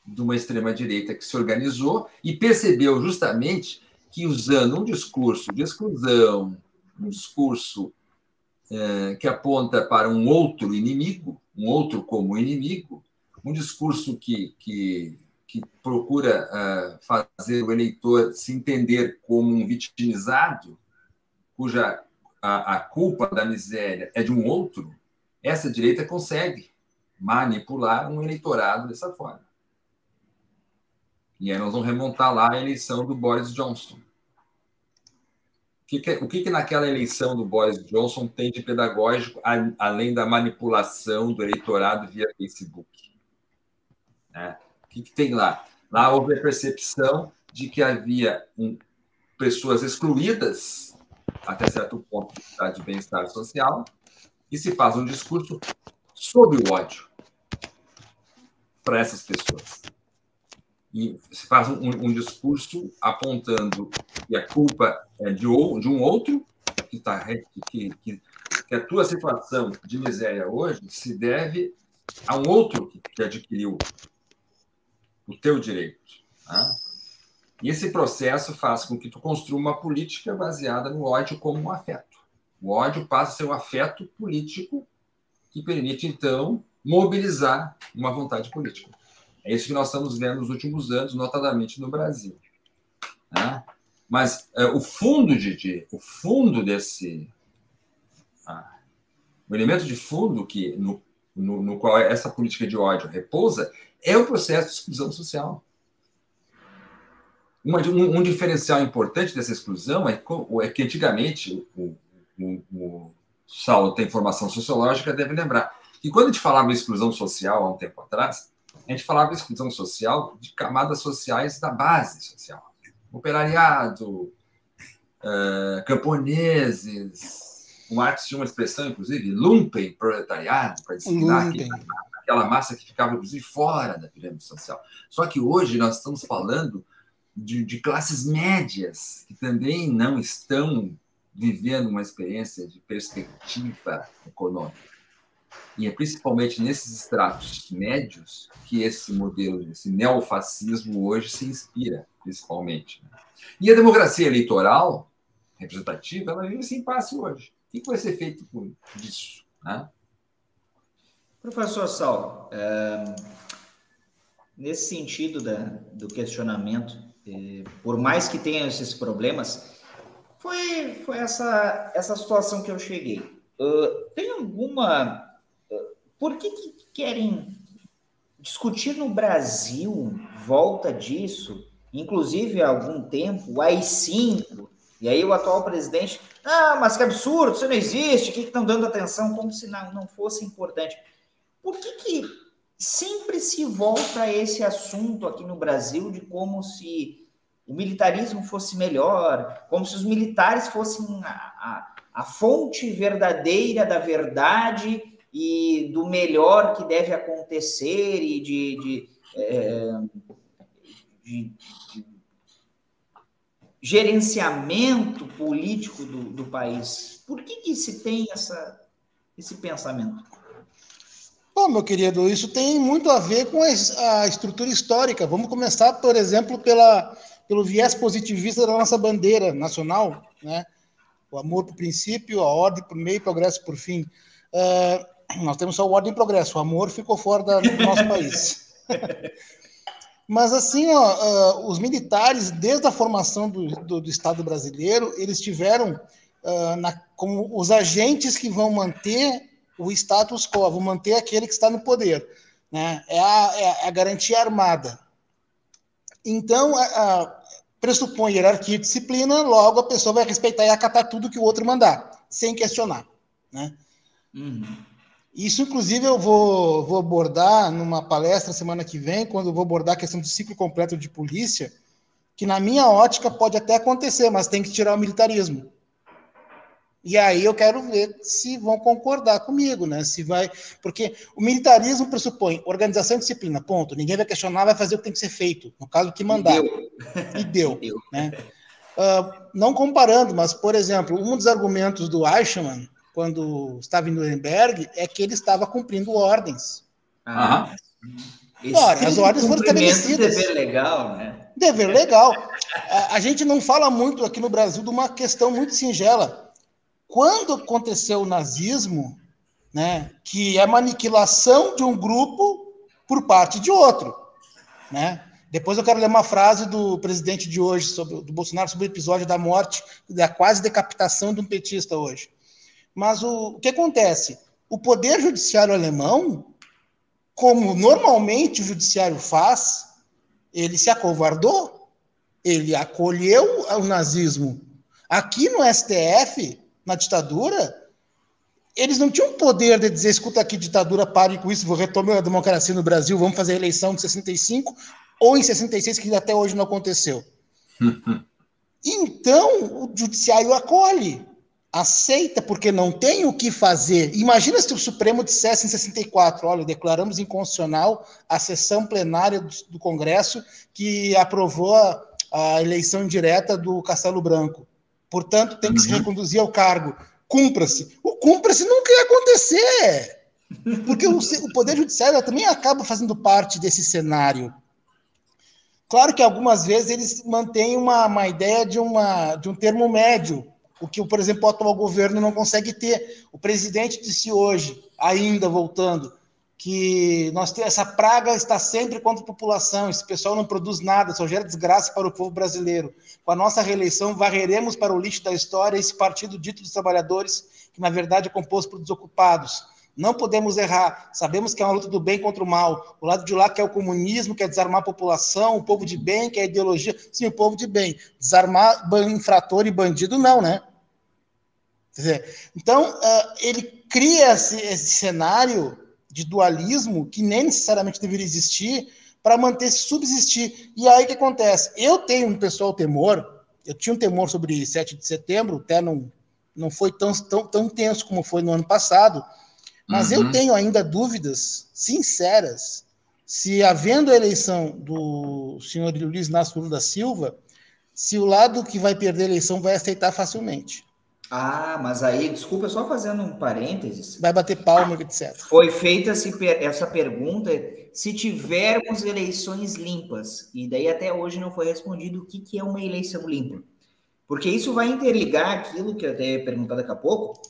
de uma extrema-direita que se organizou e percebeu justamente que, usando um discurso de exclusão, um discurso é, que aponta para um outro inimigo, um outro como inimigo, um discurso que, que, que procura uh, fazer o eleitor se entender como um vitimizado, cuja a, a culpa da miséria é de um outro, essa direita consegue manipular um eleitorado dessa forma. E aí nós vamos remontar lá a eleição do Boris Johnson que que, o que, que naquela eleição do Boris Johnson tem de pedagógico, além da manipulação do eleitorado via Facebook? Né? O que, que tem lá? Lá houve a percepção de que havia um, pessoas excluídas até certo ponto de bem-estar social e se faz um discurso sobre o ódio para essas pessoas. E se faz um, um, discurso apontando que a culpa é de, de um outro, que, tá, que, que, que a tua situação de miséria hoje se deve a um outro que, que adquiriu o teu direito. Tá? E esse processo faz com que tu construa uma política baseada no ódio como um afeto. O ódio passa a ser um afeto político que permite, então, mobilizar uma vontade política. É isso que nós estamos vendo nos últimos anos, notadamente no Brasil. Né? Mas é, o fundo de, o fundo desse ah, o elemento de fundo que no, no, no, qual essa política de ódio repousa é o processo de exclusão social. Uma, um, um, diferencial importante dessa exclusão é, é que antigamente o, o, o Saulo tem formação sociológica deve lembrar que quando a gente falava de exclusão social há um tempo atrás, a gente falava de exclusão social de camadas sociais da base social. Operariado, uh, camponeses, o Marx tinha uma expressão, inclusive, lumpen proletariado, para designar aquela massa que ficava, inclusive, fora da pirâmide social. Só que hoje nós estamos falando de, de classes médias que também não estão vivendo uma experiência de perspectiva econômica. E é principalmente nesses estratos médios que esse modelo, esse neofascismo hoje se inspira, principalmente. Né? E a democracia eleitoral representativa, ela vive esse impasse hoje. O que vai ser feito por isso? Né? Professor Saulo, é, nesse sentido da, do questionamento, por mais que tenha esses problemas, foi, foi essa, essa situação que eu cheguei. Uh, tem alguma. Uh, por que, que querem discutir no Brasil volta disso? Inclusive, há algum tempo, o AI-5, e aí o atual presidente, ah, mas que absurdo, isso não existe, o que estão dando atenção como se não, não fosse importante? Por que, que sempre se volta a esse assunto aqui no Brasil de como se o militarismo fosse melhor, como se os militares fossem a, a, a fonte verdadeira da verdade e do melhor que deve acontecer e de, de, é, de, de gerenciamento político do, do, país. Por que, que se tem essa, esse pensamento? Bom, meu querido, isso tem muito a ver com a, estrutura histórica. Vamos começar, por exemplo, pela, pelo viés positivista da nossa bandeira nacional, né? O amor por princípio, a ordem por meio, progresso por fim. Uh, nós temos só ordem e progresso, o amor ficou fora da, do nosso país. [laughs] Mas assim, ó, uh, os militares, desde a formação do, do, do Estado brasileiro, eles tiveram uh, na, como os agentes que vão manter o status quo, vão manter aquele que está no poder. Né? É, a, é a garantia armada. Então, a, a, pressupõe hierarquia e disciplina, logo a pessoa vai respeitar e acatar tudo que o outro mandar, sem questionar. Né? Uhum. Isso, inclusive, eu vou, vou abordar numa palestra semana que vem, quando eu vou abordar a questão do ciclo completo de polícia, que na minha ótica pode até acontecer, mas tem que tirar o militarismo. E aí eu quero ver se vão concordar comigo, né? Se vai, porque o militarismo pressupõe organização e disciplina, ponto. Ninguém vai questionar, vai fazer o que tem que ser feito, no caso que mandar. E deu, e deu, [laughs] deu. né? Uh, não comparando, mas por exemplo, um dos argumentos do Eichmann quando estava em Nuremberg é que ele estava cumprindo ordens. Ah. Ora, as ordens foram estabelecidas. Dever legal, né? Dever legal. A, a gente não fala muito aqui no Brasil de uma questão muito singela quando aconteceu o nazismo, né, que é uma aniquilação de um grupo por parte de outro, né? Depois eu quero ler uma frase do presidente de hoje, sobre, do Bolsonaro, sobre o episódio da morte, da quase decapitação de um petista hoje. Mas o, o que acontece? O poder judiciário alemão, como normalmente o judiciário faz, ele se acovardou, ele acolheu o nazismo. Aqui no STF, na ditadura, eles não tinham poder de dizer, escuta aqui, ditadura, pare com isso, vou retomar a democracia no Brasil, vamos fazer a eleição de 65, ou em 66, que até hoje não aconteceu. [laughs] então, o judiciário acolhe, aceita, porque não tem o que fazer. Imagina se o Supremo dissesse em 64, olha, declaramos inconstitucional a sessão plenária do, do Congresso que aprovou a, a, eleição indireta do Castelo Branco. Portanto, tem que uhum. se reconduzir ao cargo. Cumpra-se. O cumpra-se nunca ia acontecer. Porque o, o Poder Judiciário também acaba fazendo parte desse cenário. Claro que algumas vezes eles mantêm uma, uma ideia de, uma, de um termo médio, o que, por exemplo, o atual governo não consegue ter. O presidente disse hoje, ainda voltando, que nós essa praga está sempre contra a população, esse pessoal não produz nada, só gera desgraça para o povo brasileiro. Com a nossa reeleição, varreremos para o lixo da história esse partido dito dos trabalhadores, que na verdade é composto por desocupados. Não podemos errar. Sabemos que é uma luta do bem contra o mal. O lado de lá quer o comunismo, quer desarmar a população, o povo de bem, quer a ideologia. Sim, o povo de bem. Desarmar infrator e bandido, não, né? Então, uh, ele cria esse, cenário de dualismo que nem necessariamente deveria existir para manter se subsistir. E aí o que acontece? Eu tenho um pessoal temor, eu tinha um temor sobre 7 de setembro, até não, não foi tão, tão, tão tenso como foi no ano passado, mas uhum. eu tenho ainda dúvidas sinceras se, havendo a eleição do senhor Luiz Inácio Lula da Silva, se o lado que vai perder a eleição vai aceitar facilmente. Ah, mas aí, desculpa, só fazendo um parênteses. Vai bater palma, etc. Foi feita essa pergunta se tivermos eleições limpas. E daí até hoje não foi respondido o que, que é uma eleição limpa. Porque isso vai interligar aquilo que eu até ia perguntar daqui a pouco,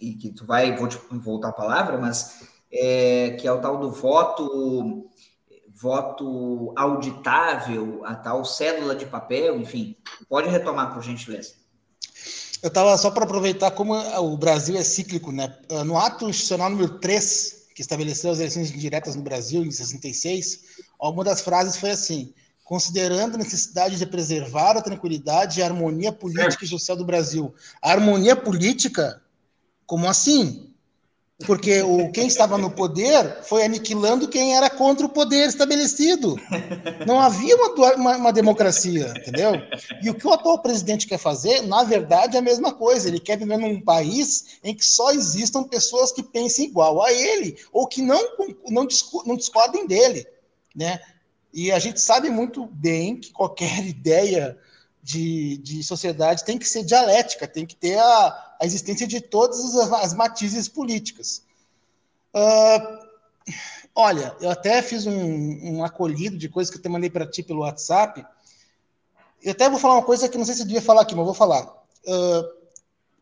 e que tu vai, vou te voltar a palavra, mas é, que é o tal do voto voto auditável, a tal cédula de papel, enfim. Pode retomar, por gentileza. Eu estava só para aproveitar como o Brasil é cíclico, né? No ato institucional número 3, que estabeleceu as eleições indiretas no Brasil, em 66, alguma das frases foi assim: considerando a necessidade de preservar a tranquilidade e a harmonia política e social do Brasil. A harmonia política como assim? Porque o, quem estava no poder foi aniquilando quem era contra o poder estabelecido. Não havia uma, uma, uma, democracia, entendeu? E o que o atual presidente quer fazer, na verdade, é a mesma coisa. Ele quer viver num país em que só existam pessoas que pensem igual a ele, ou que não, não, não discordem dele. Né? E a gente sabe muito bem que qualquer [laughs] ideia de, de sociedade tem que ser dialética, tem que ter a, a existência de todas as, as matizes políticas. Uh, olha, eu até fiz um, um acolhido de coisas que eu te mandei para ti pelo WhatsApp. Eu até vou falar uma coisa que não sei se eu devia falar aqui, mas vou falar. Uh,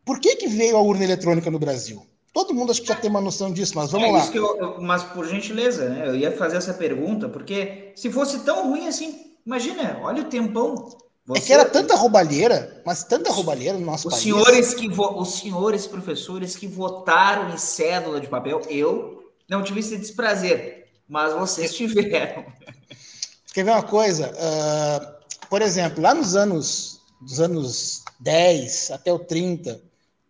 por que, que veio a urna eletrônica no Brasil? Todo mundo acho que já tem uma noção disso, mas vamos é lá. Eu, mas por gentileza, né? Eu ia fazer essa pergunta, porque se fosse tão ruim assim, imagina, olha o tempão você... É que era tanta roubalheira, mas tanta roubalheira no nosso os país. Senhores que vo... Os senhores professores que votaram em cédula de papel, eu não tive esse desprazer, mas vocês tiveram. [laughs] Quer ver uma coisa? Uh, por exemplo, lá nos anos, dos anos 10 até o 30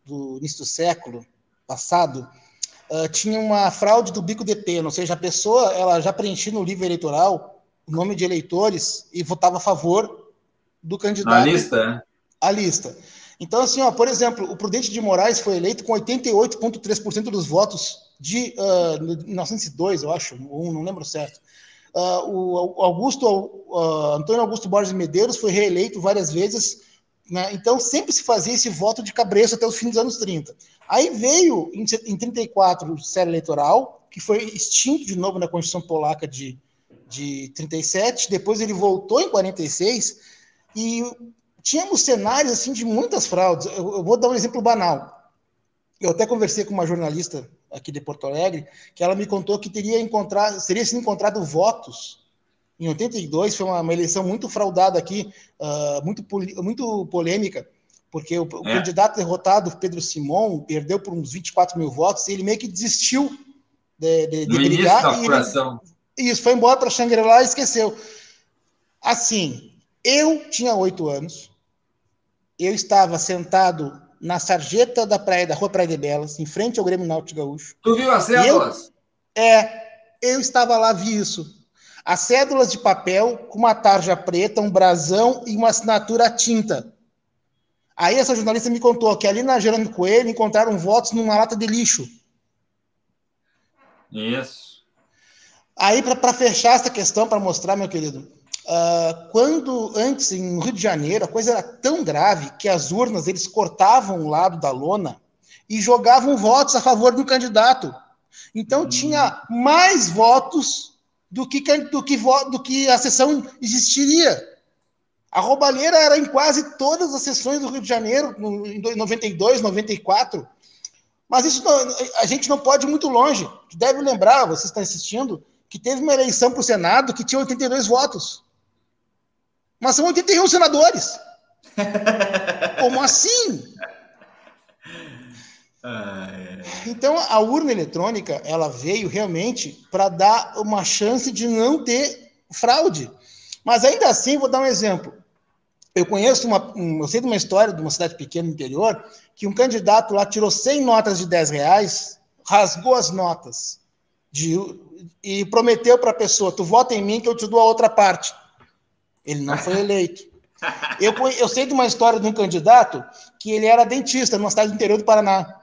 do início do século passado, uh, tinha uma fraude do bico de pena, ou seja, a pessoa ela já preenchia no livro eleitoral o nome de eleitores e votava a favor do candidato. A lista, é? A lista. Então, assim, ó, por exemplo, o Prudente de Moraes foi eleito com 88,3% dos votos de uh, 1902, eu acho, ou não lembro certo. Uh, o Augusto, uh, Antônio Augusto Borges Medeiros foi reeleito várias vezes, né? então sempre se fazia esse voto de cabreço até os fins dos anos 30. Aí veio, em, em 34, o série eleitoral, que foi extinto de novo na Constituição Polaca de, de 37, depois ele voltou em 46, e tínhamos cenários assim de muitas fraudes. Eu, eu, vou dar um exemplo banal. Eu até conversei com uma jornalista aqui de Porto Alegre, que ela me contou que teria encontrado, teria sido encontrado votos em 82, foi uma, uma eleição muito fraudada aqui, uh, muito, muito polêmica, porque o, o é. candidato derrotado, Pedro Simon, perdeu por uns 24 mil votos e ele meio que desistiu de, de, de brigar. E ele, isso, foi embora para Xangri-Lá e esqueceu. Assim, eu tinha oito anos, eu estava sentado na sarjeta da praia, da rua Praia de Belas, em frente ao Grêmio Náutico Gaúcho. Tu viu as células? Eu, é, eu estava lá, vi isso. as cédulas de papel com uma tarja preta, um brasão e uma assinatura à tinta. Aí essa jornalista me contou que ali na Gerando Coelho encontraram votos numa lata de lixo. Isso. Aí, para fechar essa questão, para mostrar, meu querido, uh, quando antes, no Rio de Janeiro, a coisa era tão grave que as urnas, eles cortavam o lado da lona e jogavam votos a favor do candidato. Então, hum. tinha mais votos do que, do que, do que a sessão existiria. A roubalheira era em quase todas as sessões do Rio de Janeiro, em 92, 94. Mas isso não, a gente não pode ir muito longe. Deve lembrar, vocês estão assistindo, que teve uma eleição para o Senado que tinha 82 votos. Mas são 81 senadores. [laughs] Como assim? Então a urna eletrônica ela veio realmente para dar uma chance de não ter fraude. Mas ainda assim, vou dar um exemplo. Eu conheço uma, eu sei de uma história de uma cidade pequena no interior que um candidato lá tirou 100 notas de 10 reais, rasgou as notas de, e prometeu para a pessoa: tu vota em mim que eu te dou a outra parte. Ele não foi eleito. Eu, eu sei de uma história de um candidato que ele era dentista numa cidade do interior do Paraná.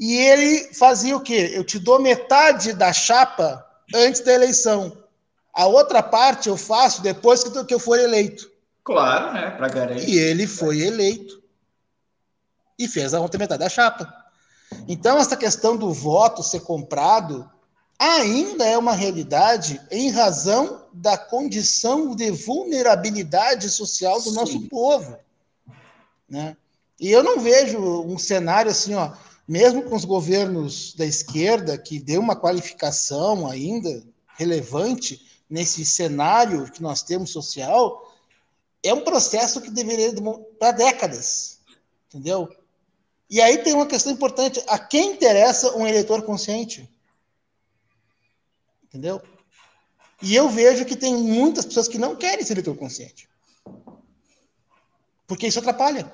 E ele fazia o quê? Eu te dou metade da chapa antes da eleição. A outra parte eu faço depois que eu for eleito. Claro, né? Para garantir. E ele foi eleito. E fez a outra metade da chapa. Então, essa questão do voto ser comprado ainda é uma realidade em razão da condição de vulnerabilidade social do Sim. nosso povo. Né? E eu não vejo um cenário assim, ó, mesmo com os governos da esquerda, que deu uma qualificação ainda relevante nesse cenário que nós temos social, é um processo que deveria para décadas, entendeu? E aí tem uma questão importante: a quem interessa um eleitor consciente? Entendeu? E eu vejo que tem muitas pessoas que não querem ser eleitor consciente. Porque isso atrapalha.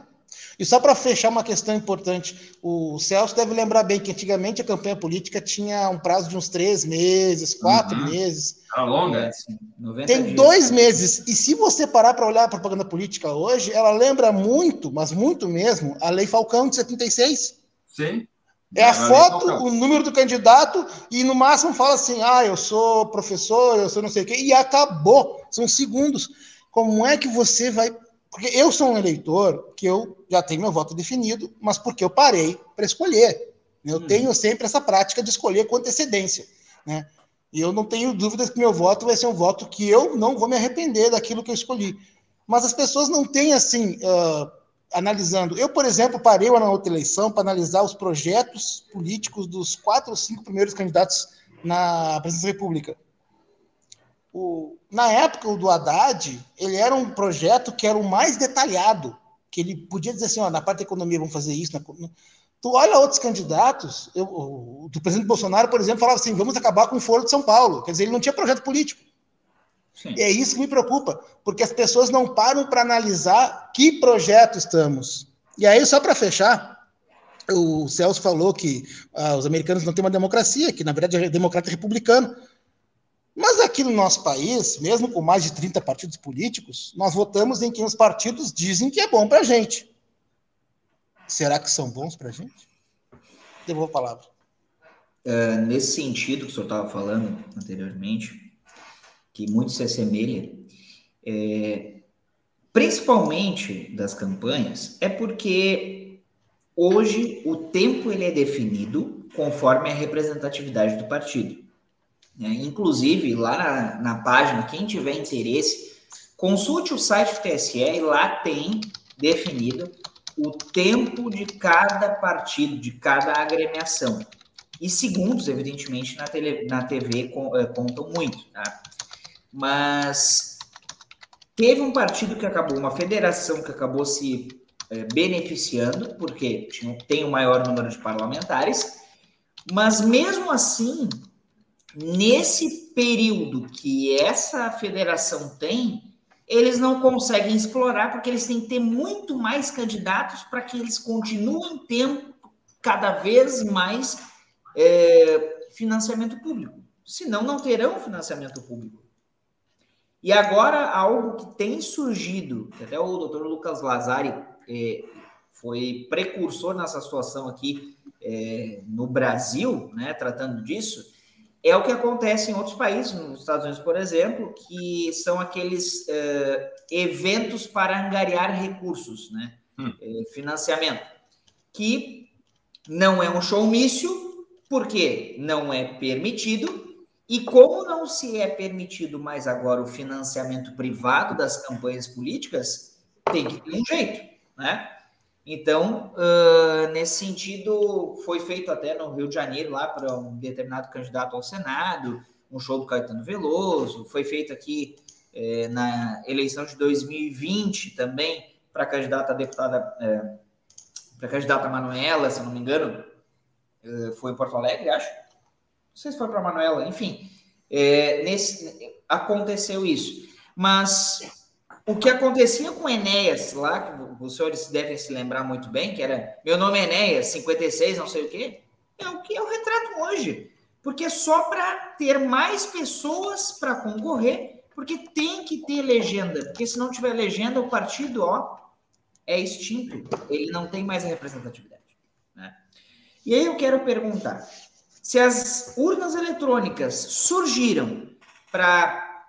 E só para fechar uma questão importante, o Celso deve lembrar bem que antigamente a campanha política tinha um prazo de uns três meses, quatro uhum. meses. Era longa. É, Tem dias. dois meses. E se você parar para olhar a propaganda política hoje, ela lembra muito, mas muito mesmo, a Lei Falcão de 76. Sim. É a foto, o número do candidato, e no máximo fala assim: ah, eu sou professor, eu sou não sei o quê, e acabou. São segundos. Como é que você vai porque eu sou um eleitor que eu já tenho meu voto definido, mas porque eu parei para escolher. Eu hum. tenho sempre essa prática de escolher com antecedência. Né? E eu não tenho dúvidas que meu voto vai ser um voto que eu não vou me arrepender daquilo que eu escolhi. Mas as pessoas não têm assim, uh, analisando. Eu, por exemplo, parei na outra eleição para analisar os projetos políticos dos quatro ou cinco primeiros candidatos na presidência da República o, na época, o do Haddad, ele era um projeto que era o mais detalhado, que ele podia dizer assim, ó, na parte da economia vamos fazer isso. Na, tu olha outros candidatos, eu, o, do presidente Bolsonaro, por exemplo, falava assim, vamos acabar com o Foro de São Paulo. Quer dizer, ele não tinha projeto político. Sim. E é isso que me preocupa, porque as pessoas não param para analisar que projeto estamos. E aí, só para fechar, o Celso falou que ah, os americanos não têm uma democracia, que na verdade é democrata republicano. Mas aqui no nosso país, mesmo com mais de 30 partidos políticos, nós votamos em quem os partidos dizem que é bom para a gente. Será que são bons para a gente? Devolvo a palavra. É, nesse sentido que o senhor estava falando anteriormente, que muito se assemelha, é, principalmente das campanhas, é porque hoje o tempo ele é definido conforme a representatividade do partido. Né? Inclusive, lá na, na página, quem tiver interesse, consulte o site do TSE e lá tem definido o tempo de cada partido, de cada agremiação. E segundos, evidentemente, na, tele, na TV eh, contam muito. Tá? Mas teve um partido que acabou, uma federação que acabou se é, beneficiando, porque tinha, tem o maior número de parlamentares, mas mesmo assim nesse período que essa federação tem, eles não conseguem explorar porque eles têm que ter muito mais candidatos para que eles continuem tendo cada vez mais é, financiamento público. Senão, não terão financiamento público. E agora, algo que tem surgido, até o doutor Lucas Lazari é, foi precursor nessa situação aqui é, no Brasil, né, tratando disso, é o que acontece em outros países, nos Estados Unidos, por exemplo, que são aqueles é, eventos para angariar recursos, né, hum. Financiamento, que não é um showmício, porque não é permitido, e como não se é permitido mais agora o financiamento privado das campanhas políticas, tem que ter um jeito, né? Então, uh, nesse sentido, foi feito até no Rio de Janeiro, lá para um determinado candidato ao Senado, um show do Caetano Veloso, foi feito aqui eh, na eleição de 2020 também, para a candidata deputada, eh, para a candidata Manuela, se não me engano, foi em Porto Alegre, acho. Sei se foi para Manuela, enfim, nesse, aconteceu isso. Mas o que acontecia com Enéas lá, que os senhores devem se lembrar muito bem, que era meu nome é Enéas, 56, não sei o quê, é o que é o retrato hoje. Porque é só para ter mais pessoas para concorrer, porque tem que ter legenda, porque se não tiver legenda, o partido, ó, é extinto, ele não tem mais a representatividade. Né? E aí eu quero perguntar, se as urnas eletrônicas surgiram para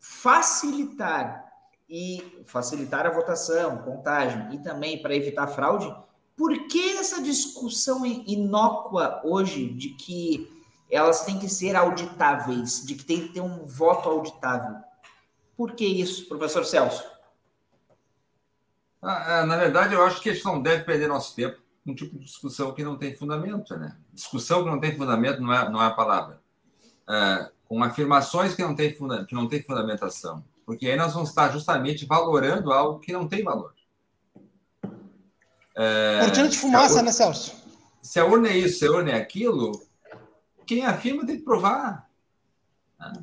facilitar e facilitar a votação, contagem e também para evitar fraude, por que essa discussão inócua hoje de que elas têm que ser auditáveis, de que tem que ter um voto auditável? Por que isso, professor Celso? Ah, é, na verdade, eu acho que a gente não deve perder nosso tempo um tipo de discussão que não tem fundamento. Né? Discussão que não tem fundamento não é, não é a palavra. É, com afirmações que não têm que não tem fundamentação porque aí nós vamos estar justamente valorando algo que não tem valor. É, Cortina de fumaça, urna, né, Celso? Se a urna é isso, se a urna é aquilo, quem afirma tem que provar. Né?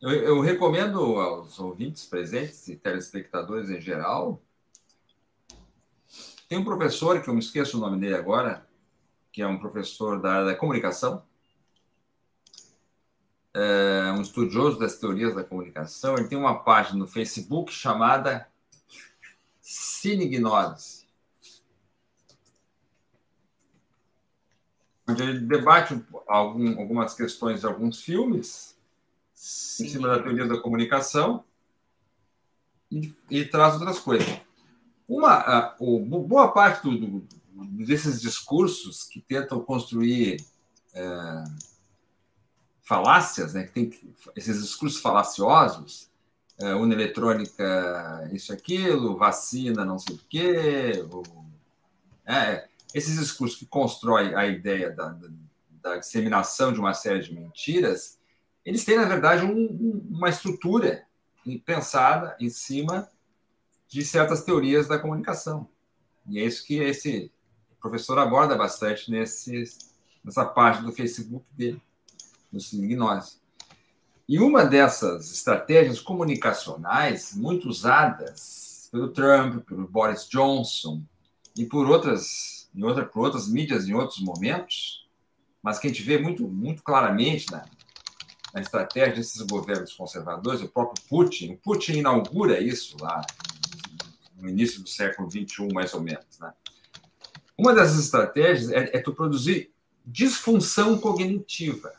Eu, eu, recomendo aos ouvintes presentes e telespectadores em geral. Tem um professor, que eu me esqueço o nome dele agora, que é um professor da área da comunicação, é um estudioso das teorias da comunicação, ele tem uma página no Facebook chamada Cinegnose, onde ele debate algum, algumas questões de alguns filmes Sim. em cima da teoria da comunicação e, e traz outras coisas. Uma, o, boa parte do, do, desses discursos que tentam construir é, falácias, né, que tem esses discursos falaciosos, é, eletrônica, isso, aquilo, vacina, não sei o quê, ou, é, esses discursos que constroem a ideia da, da, da, disseminação de uma série de mentiras, eles têm, na verdade, um, uma estrutura pensada em cima de certas teorias da comunicação. E é isso que esse professor aborda bastante nesse, nessa parte do Facebook dele nos ignose. E uma dessas estratégias comunicacionais, muito usadas pelo Trump, pelo Boris Johnson e por outras, em outra, por outras mídias em outros momentos, mas que a gente vê muito, muito claramente na, na estratégia desses governos conservadores, o próprio Putin. O Putin inaugura isso lá no início do século XXI, mais ou menos. Né? Uma dessas estratégias é, é tu produzir disfunção cognitiva.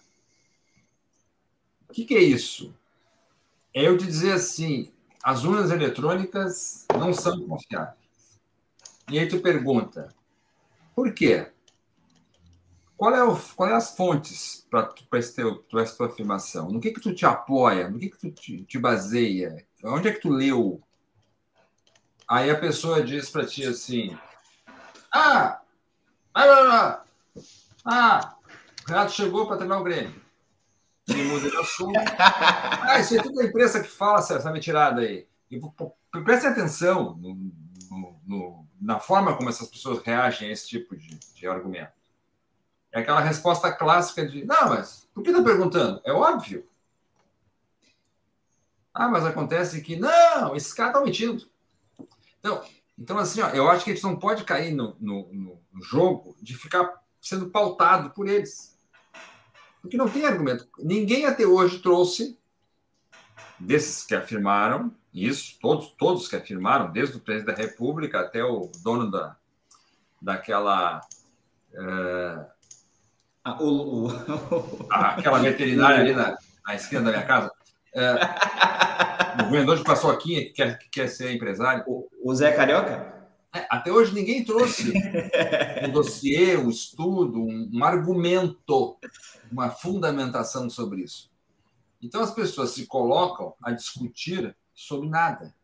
O que, que é isso? É eu te dizer assim: as urnas eletrônicas não são confiáveis. E aí tu pergunta, por quê? Qual é, o, qual é as fontes para essa tua afirmação? No que que tu te apoia? No que que tu te, te baseia? Onde é que tu leu? Aí a pessoa diz para ti assim: Ah, ah, ah, ah, o Renato chegou para treinar o Grêmio me muda de assunto. [laughs] Ah, isso é tudo a imprensa que fala essa, mentirada aí. E, prestem atenção no, no, no, na forma como essas pessoas reagem a esse tipo de, de argumento. É aquela resposta clássica de: não, mas por que está perguntando? É óbvio. Ah, mas acontece que não, esses caras estão mentindo. Então, então, assim, ó, eu acho que a gente não pode cair no, no, no jogo de ficar sendo pautado por eles. Porque não tem argumento. Ninguém até hoje trouxe desses que afirmaram isso, todos, todos que afirmaram, desde o presidente da República até o dono da, daquela. Ah, o, o... aquela veterinária ali na, na esquina da minha casa. É, o vendedor de paçoquinha que quer, que quer ser empresário. O, o Zé Carioca? É, até hoje ninguém trouxe um dossiê, um estudo, um, um argumento, uma fundamentação sobre isso. Então as pessoas se colocam a discutir sobre nada.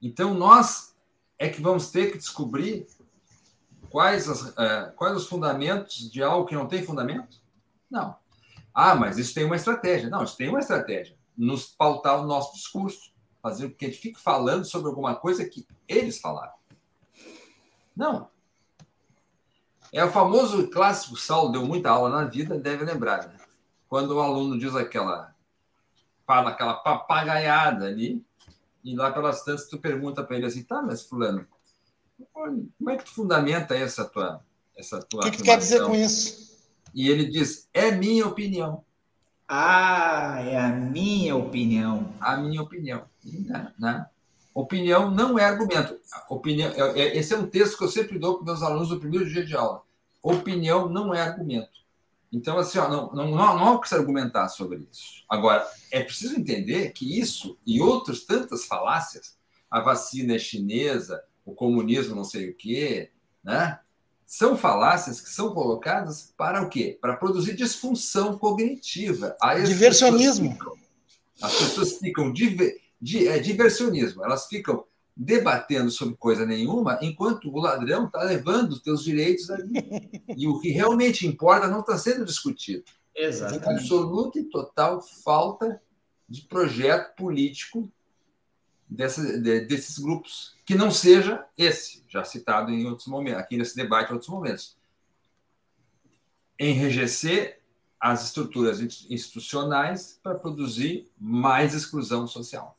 Então nós é que vamos ter que descobrir quais, as, uh, quais os fundamentos de algo que não tem fundamento? Não. Ah, mas isso tem uma estratégia. Não, isso tem uma estratégia. Nos pautar o nosso discurso, fazer com que a gente fique falando sobre alguma coisa que eles falaram. Não. É o famoso clássico, Saulo deu muita aula na vida, deve lembrar. Né? quando o aluno diz aquela fala aquela papagaiada ali, e lá pelas tantas tu pergunta para ele assim, tá, mas fulano, como é que tu fundamenta essa tua essa tua O que, que tu quer dizer com isso? E ele diz, é minha opinião. Ah, é a minha opinião. A minha opinião. Né? né? Opinião não é argumento. Opinião, é, é, esse é um texto que eu sempre dou para meus alunos no primeiro dia de aula. Opinião não é argumento. Então, assim, ó, não, não, não, há o que se argumentar sobre isso. Agora, é preciso entender que isso e outras tantas falácias, a vacina é chinesa, o comunismo não sei o quê, né? São falácias que são colocadas para o quê? Para produzir disfunção cognitiva. Diversionismo. Pessoas ficam, as pessoas ficam diver, di, é, diversionismo, elas ficam debatendo sobre coisa nenhuma, enquanto o ladrão está levando os teus direitos ali. E o que realmente importa não está sendo discutido. Exatamente. Absoluta e total falta de projeto político dessa, de, desses grupos, que não seja esse, já citado em outros momentos, aqui nesse debate em outros momentos. Enrejecer as estruturas institucionais para produzir mais exclusão social.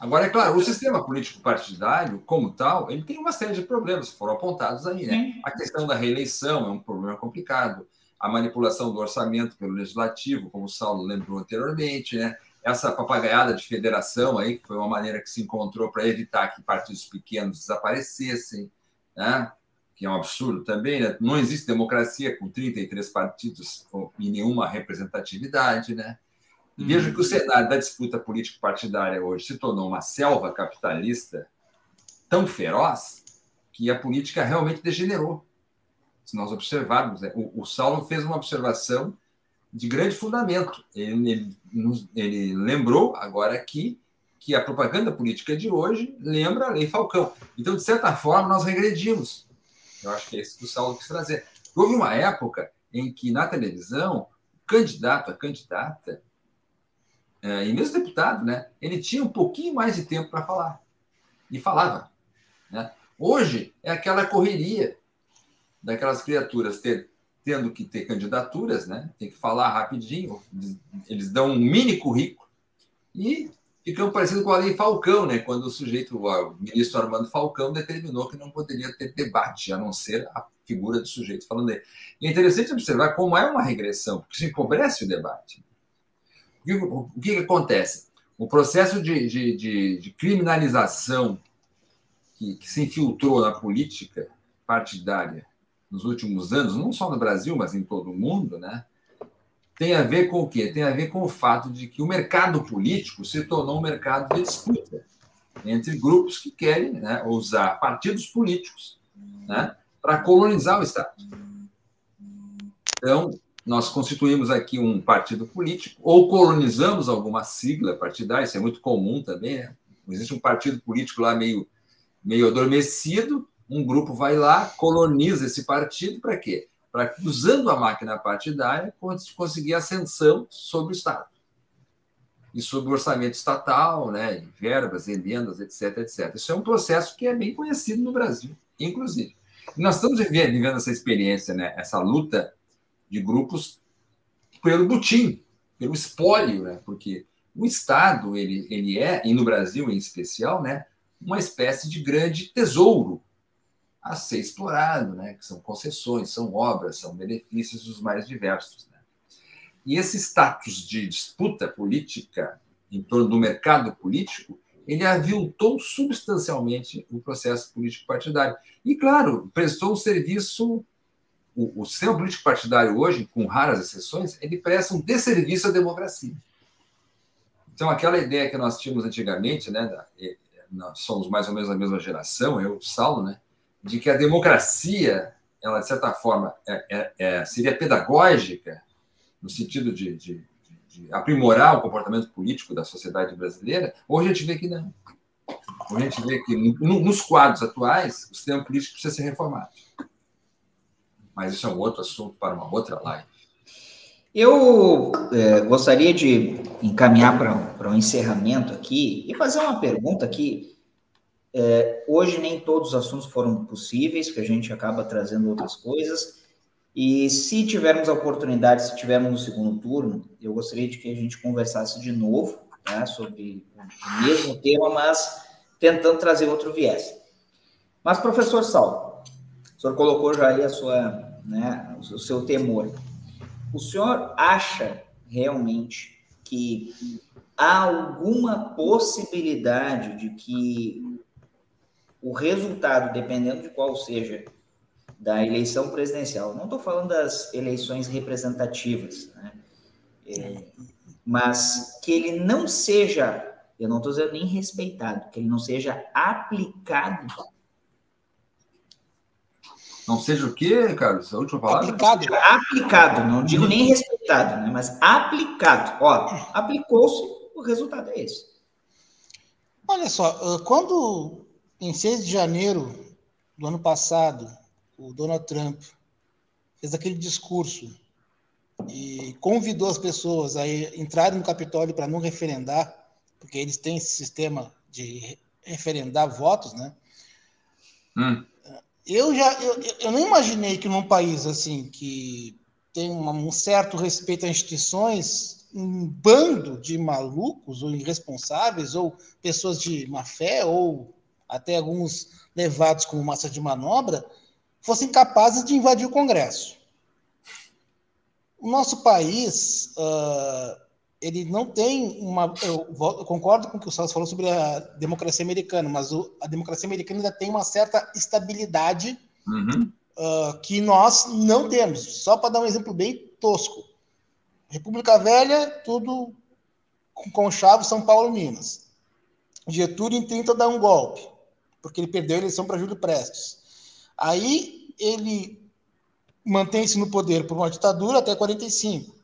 Agora, é claro, o sistema político partidário, como tal, ele tem uma série de problemas foram apontados aí, né? A questão da reeleição é um problema complicado, a manipulação do orçamento pelo legislativo, como o Saulo lembrou anteriormente, né? Essa papagaiada de federação aí, que foi uma maneira que se encontrou para evitar que partidos pequenos desaparecessem, né? que é um absurdo também, né? não existe democracia com 33 partidos e nenhuma representatividade, né? E vejo que o cenário da disputa político-partidária hoje se tornou uma selva capitalista tão feroz que a política realmente degenerou. Se nós observarmos, né? o, o Saulo fez uma observação de grande fundamento. Ele, ele, ele lembrou agora aqui que a propaganda política de hoje lembra a Lei Falcão. Então, de certa forma, nós regredimos. Eu acho que é isso que o Saulo quis trazer. Houve uma época em que, na televisão, o candidato, a candidata, é, e mesmo deputado, né, ele tinha um pouquinho mais de tempo para falar. E falava. Né? Hoje é aquela correria daquelas criaturas ter, tendo que ter candidaturas, né? tem que falar rapidinho, eles dão um mini currículo e ficam parecido com a lei Falcão, né? quando o sujeito, o ministro Armando Falcão, determinou que não poderia ter debate, a não ser a figura do sujeito falando dele. E é interessante observar como é uma regressão, porque se empobrece o debate. O que, que acontece? O processo de, de, de, de criminalização que, que, se infiltrou na política partidária nos últimos anos, não só no Brasil, mas em todo o mundo, né? tem a ver com o quê? Tem a ver com o fato de que o mercado político se tornou um mercado de disputa entre grupos que querem né, usar partidos políticos né, para colonizar o Estado. Então, nós constituímos aqui um partido político ou colonizamos alguma sigla partidária, isso é muito comum também, né? Existe um partido político lá meio, meio adormecido, um grupo vai lá, coloniza esse partido para quê? Para usando a máquina partidária, conseguir ascensão sobre o Estado. E sobre o orçamento estatal, né, verbas, emendas, etc, etc. Isso é um processo que é bem conhecido no Brasil, inclusive. E nós estamos vivendo, vivendo essa experiência, né, essa luta de grupos pelo butim, pelo espólio, né? porque o Estado ele, ele é, e no Brasil em especial, né, uma espécie de grande tesouro a ser explorado, né? que são concessões, são obras, são benefícios dos mais diversos. Né? E esse status de disputa política em torno do mercado político, ele aviltou substancialmente o processo político partidário. E, claro, prestou um serviço. O, o sistema político partidário hoje, com raras exceções, ele presta um desserviço à democracia. Então, aquela ideia que nós tínhamos antigamente, né, da, nós somos mais ou menos a mesma geração, eu e o Saulo, né, de que a democracia, ela, de certa forma, é, é, é, seria pedagógica, no sentido de, de, de, aprimorar o comportamento político da sociedade brasileira, hoje a gente vê que não. Hoje a gente vê que, no, nos quadros atuais, o sistema político precisa ser reformado. Mas isso é um outro assunto para uma outra live. Eu é, gostaria de encaminhar para um encerramento aqui e fazer uma pergunta que é, hoje nem todos os assuntos foram possíveis, que a gente acaba trazendo outras coisas. E se tivermos a oportunidade, se tivermos no segundo turno, eu gostaria de que a gente conversasse de novo né, sobre o mesmo tema, mas tentando trazer outro viés. Mas, professor Sal, o senhor colocou já aí a sua, né, o seu temor. O senhor acha realmente que há alguma possibilidade de que o resultado, dependendo de qual seja, da eleição presidencial, não estou falando das eleições representativas, né? É, mas que ele não seja, eu não estou dizendo nem respeitado, que ele não seja aplicado não seja o quê, Carlos? A última palavra? Aplicado. Aplicado, não digo nem respeitado, né? mas aplicado. Ó, aplicou-se, o resultado é esse. Olha só, quando em 6 de janeiro do ano passado, o Donald Trump fez aquele discurso e convidou as pessoas a entrarem no Capitólio para não referendar, porque eles têm esse sistema de referendar votos, né? Hum eu já eu, eu não imaginei que num país assim que tem um certo respeito às instituições, um bando de malucos ou irresponsáveis ou pessoas de má fé ou até alguns levados como massa de manobra fossem capazes de invadir o Congresso. O nosso país uh, ele não tem uma. Eu, eu, concordo com o que o Celso falou sobre a democracia americana, mas o, a democracia americana ainda tem uma certa estabilidade uhum. uh, que nós não temos. Só para dar um exemplo bem tosco: República Velha, tudo com conchavo, São Paulo, Minas. Getúlio em 30 dá um golpe, porque ele perdeu a eleição para Júlio Prestes. Aí ele mantém-se no poder por uma ditadura até 45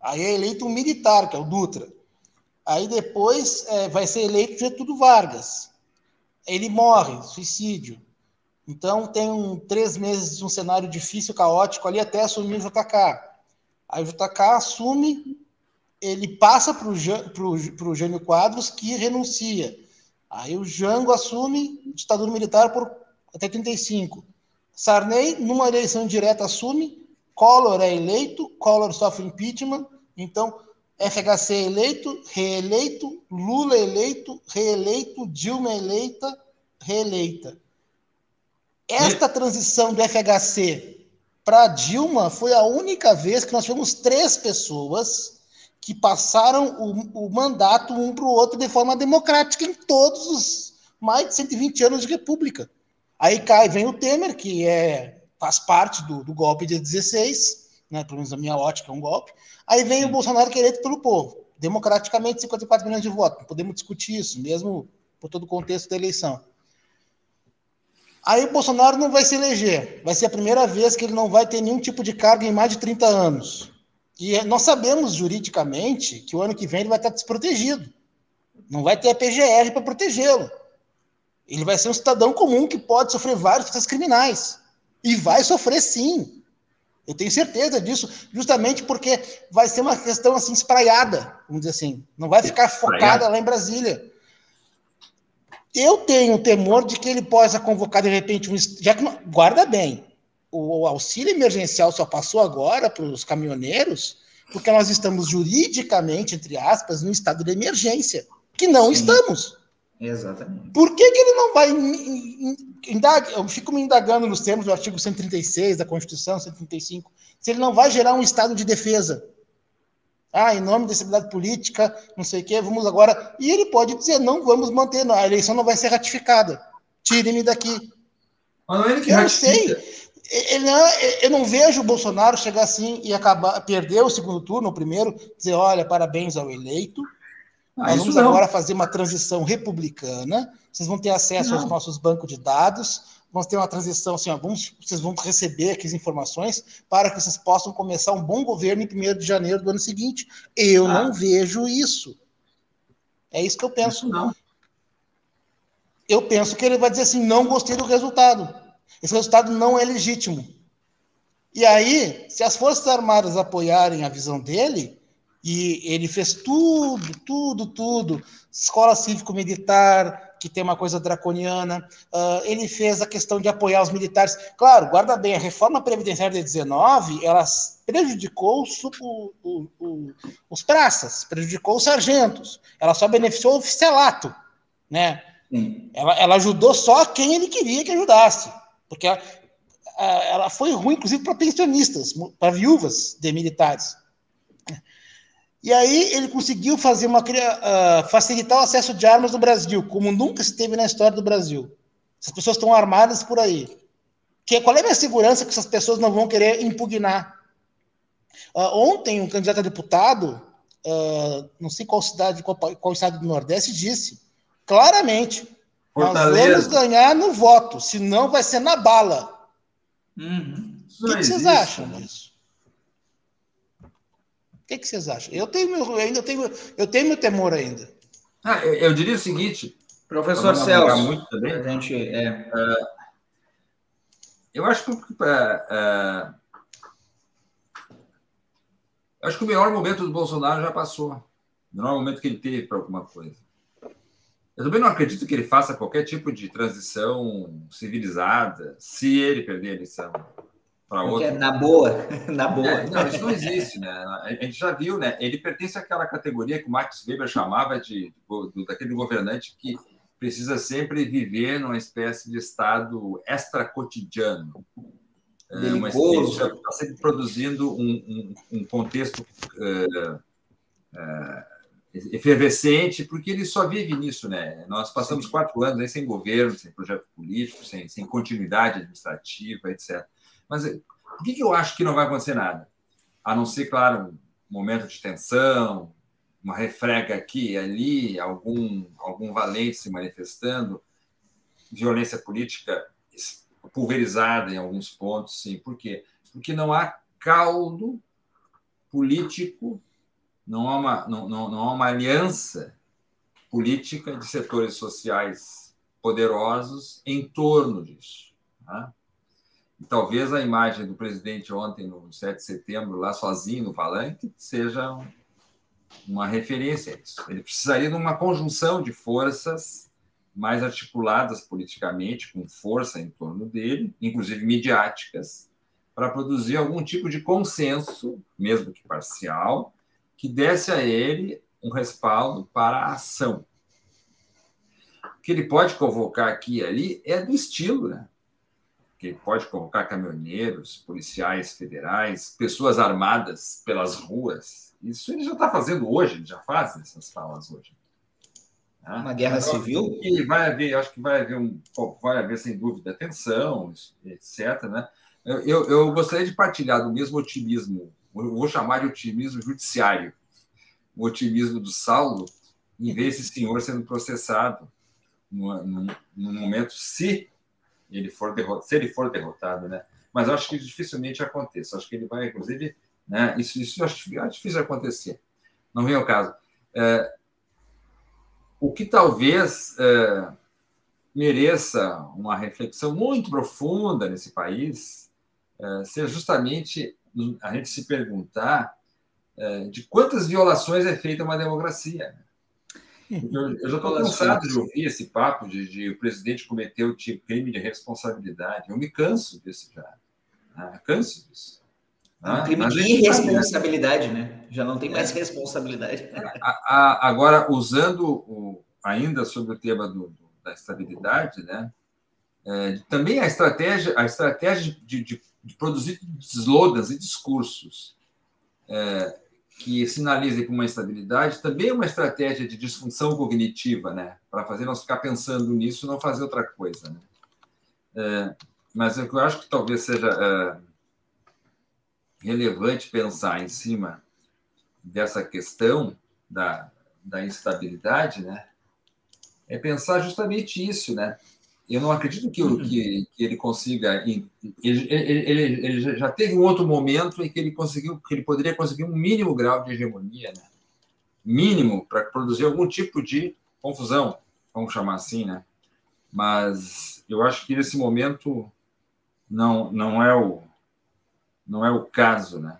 Aí é eleito um militar, que é o Dutra. Aí depois é, vai ser eleito Getúlio Vargas. Ele morre, suicídio. Então tem um, três meses de um cenário difícil, caótico ali até assumir o JK. Aí o JK assume, ele passa para o Jânio Quadros, que renuncia. Aí o Jango assume ditadura militar por até 35. Sarney, numa eleição direta, assume. Collor é eleito, Collor sofre impeachment. Então, FHC eleito, reeleito, Lula eleito, reeleito, Dilma eleita, reeleita. Esta transição do FHC para Dilma foi a única vez que nós tivemos três pessoas que passaram o, o mandato um para o outro de forma democrática em todos os mais de 120 anos de república. Aí cai, vem o Temer, que é, faz parte do, do golpe de 16, né, pelo menos a minha ótica é um golpe. Aí vem Sim. o Bolsonaro que é eleito pelo povo, democraticamente 54 milhões de votos. Podemos discutir isso, mesmo por todo o contexto da eleição. Aí o Bolsonaro não vai se eleger. Vai ser a primeira vez que ele não vai ter nenhum tipo de cargo em mais de 30 anos. E nós sabemos juridicamente que o ano que vem ele vai estar desprotegido. Não vai ter a PGR para protegê-lo. Ele vai ser um cidadão comum que pode sofrer vários processos criminais. E vai sofrer sim. Eu tenho certeza disso, justamente porque vai ser uma questão assim espraiada, vamos dizer assim, não vai ficar focada lá em Brasília. Eu tenho temor de que ele possa convocar de repente um, já que guarda bem, o auxílio emergencial só passou agora para os caminhoneiros, porque nós estamos juridicamente, entre aspas, no estado de emergência, que não Sim. estamos. Exatamente. Por que, que ele não vai indaga, eu fico me indagando nos termos do artigo 136 da Constituição, 135, se ele não vai gerar um estado de defesa. Ah, em nome da estabilidade política, não sei o quê, vamos agora. E ele pode dizer: não vamos manter, não, a eleição não vai ser ratificada. Tire-me daqui. Mas não é ele que eu ratifica. sei. Ele não, eu não vejo o Bolsonaro chegar assim e acabar, perder o segundo turno, o primeiro, dizer: olha, parabéns ao eleito. Ah, Nós vamos não. agora fazer uma transição republicana. Vocês vão ter acesso aos Não. nossos bancos de dados. Vamos ter uma transição assim, ó, vamos- vocês vão receber aqui as informações para que vocês possam começar um bom governo em 1 de janeiro do ano seguinte. Eu Ah. não vejo isso. É isso que eu penso. Não. Eu penso que ele vai dizer assim: não gostei do resultado. Esse resultado não é legítimo. E aí, se as Forças Armadas apoiarem a visão dele, e ele fez tudo, tudo, tudo, escola cívico-militar, que tem uma coisa draconiana, ah, ele fez a questão de apoiar os militares. Claro, guarda bem, a reforma previdenciária de 19, ela prejudicou os, o- o- o- os praças, prejudicou os sargentos, ela só beneficiou o oficialato, né? Ela, ela ajudou só quem ele queria que ajudasse. Porque ela, ela foi ruim, inclusive, para pensionistas, para viúvas de militares. E aí ele conseguiu fazer uma ah, facilitar o acesso de armas no Brasil, como nunca se teve na história do Brasil. Essas pessoas estão armadas por aí. Que, qual é a minha segurança que essas pessoas não vão querer impugnar? Ah, ontem, um candidato a deputado, ah, não sei qual cidade, qual, qual estado do Nordeste, disse claramente: nós Fortaleza. vamos ganhar no voto, senão vai ser na bala. Uhum. O que, que vocês acham né? disso? O que, que vocês acham? Eu tenho meu, eu ainda tenho, eu tenho meu temor ainda. Ah, eu, eu diria o seguinte: Professor Celso, muito também. a gente, é, eu acho que é, é, eu acho que o melhor momento do Bolsonaro já passou. O melhor momento que ele teve para alguma coisa. Eu também não acredito que ele faça qualquer tipo de transição civilizada se ele perder a eleição para outro. é na boa, [laughs] na boa. É, não, isso não existe, né? A gente já viu, né? Ele pertence àquela categoria que o Max Weber chamava de do, daquele governante que precisa sempre viver numa espécie de estado extra-cotidiano. É, uma espécie está sempre produzindo um, um, um contexto é, é, efervescente, porque ele só vive nisso, né? Nós passamos quatro anos aí sem governo, sem projeto político, sem, sem continuidade administrativa, etc. Mas por que, que eu acho que não vai acontecer nada? A não ser, claro, um momento de tensão, uma refrega aqui e ali, algum, algum valente se manifestando, violência política pulverizada em alguns pontos, sim. Por quê? Porque não há caldo político, não há uma, não, não, não há uma aliança política de setores sociais poderosos em torno disso. Tá? E talvez a imagem do presidente ontem, no 7 de setembro, lá sozinho no palanque, seja uma referência a isso. Ele precisaria de uma conjunção de forças mais articuladas politicamente, com força em torno dele, inclusive midiáticas, para produzir algum tipo de consenso, mesmo que parcial, que desse a ele um respaldo para a ação. O que ele pode convocar aqui e ali é do estilo, né? que ele pode convocar caminhoneiros, policiais federais, pessoas armadas pelas ruas. Isso ele já está fazendo hoje, ele já faz essas falas hoje. Né? Uma guerra Então, civil? E vai haver, acho que vai haver um, vai haver sem dúvida tensão, etc. Né? Eu, eu, eu gostaria de partilhar do mesmo otimismo, eu vou chamar de otimismo judiciário, o otimismo do Saulo, em ver esse senhor sendo processado num momento, se ele for derrotado, se ele for derrotado, né? Mas acho que dificilmente aconteça. Acho que ele vai, inclusive, né? Isso, isso eu acho difícil de acontecer. Não vem ao caso. É, o que talvez é, mereça uma reflexão muito profunda nesse país é, seja justamente a gente se perguntar é, de quantas violações é feita uma democracia. Eu, eu já estou cansado de ouvir esse papo de, de o presidente cometeu tipo, crime de responsabilidade. Eu me canso disso já. Ah, canso disso. É um crime de irresponsabilidade, né? Já não tem mais responsabilidade. [laughs] A, a, agora, usando o, ainda sobre o tema do, do, da estabilidade, né? É, também a estratégia, a estratégia de, de, de, produzir slogans e discursos é, que sinalizem com uma instabilidade, também é uma estratégia de disfunção cognitiva, né? Para fazer nós ficar pensando nisso e não fazer outra coisa, né? É, mas eu acho que talvez seja é, relevante pensar em cima dessa questão da, da instabilidade, né? É pensar justamente isso, né? Eu não acredito que, uhum. que, que ele consiga. Ele, ele, ele, já teve um outro momento em que ele conseguiu, que ele poderia conseguir um mínimo grau de hegemonia, né? mínimo para produzir algum tipo de confusão, vamos chamar assim, né? Mas eu acho que nesse momento não não é o não é o caso, né?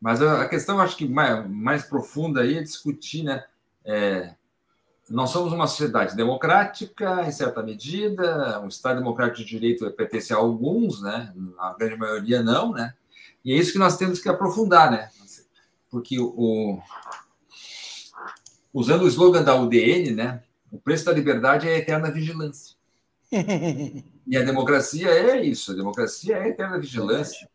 Mas a questão acho que mais, mais profunda aí é discutir, né? É, nós somos uma sociedade democrática, em certa medida, um Estado democrático de direito pertence a alguns, né? a grande maioria não, né? e é isso que nós temos que aprofundar, né? porque o, usando o slogan da UDN, né? o preço da liberdade é a eterna vigilância. [laughs] E a democracia é isso, a democracia é a eterna vigilância.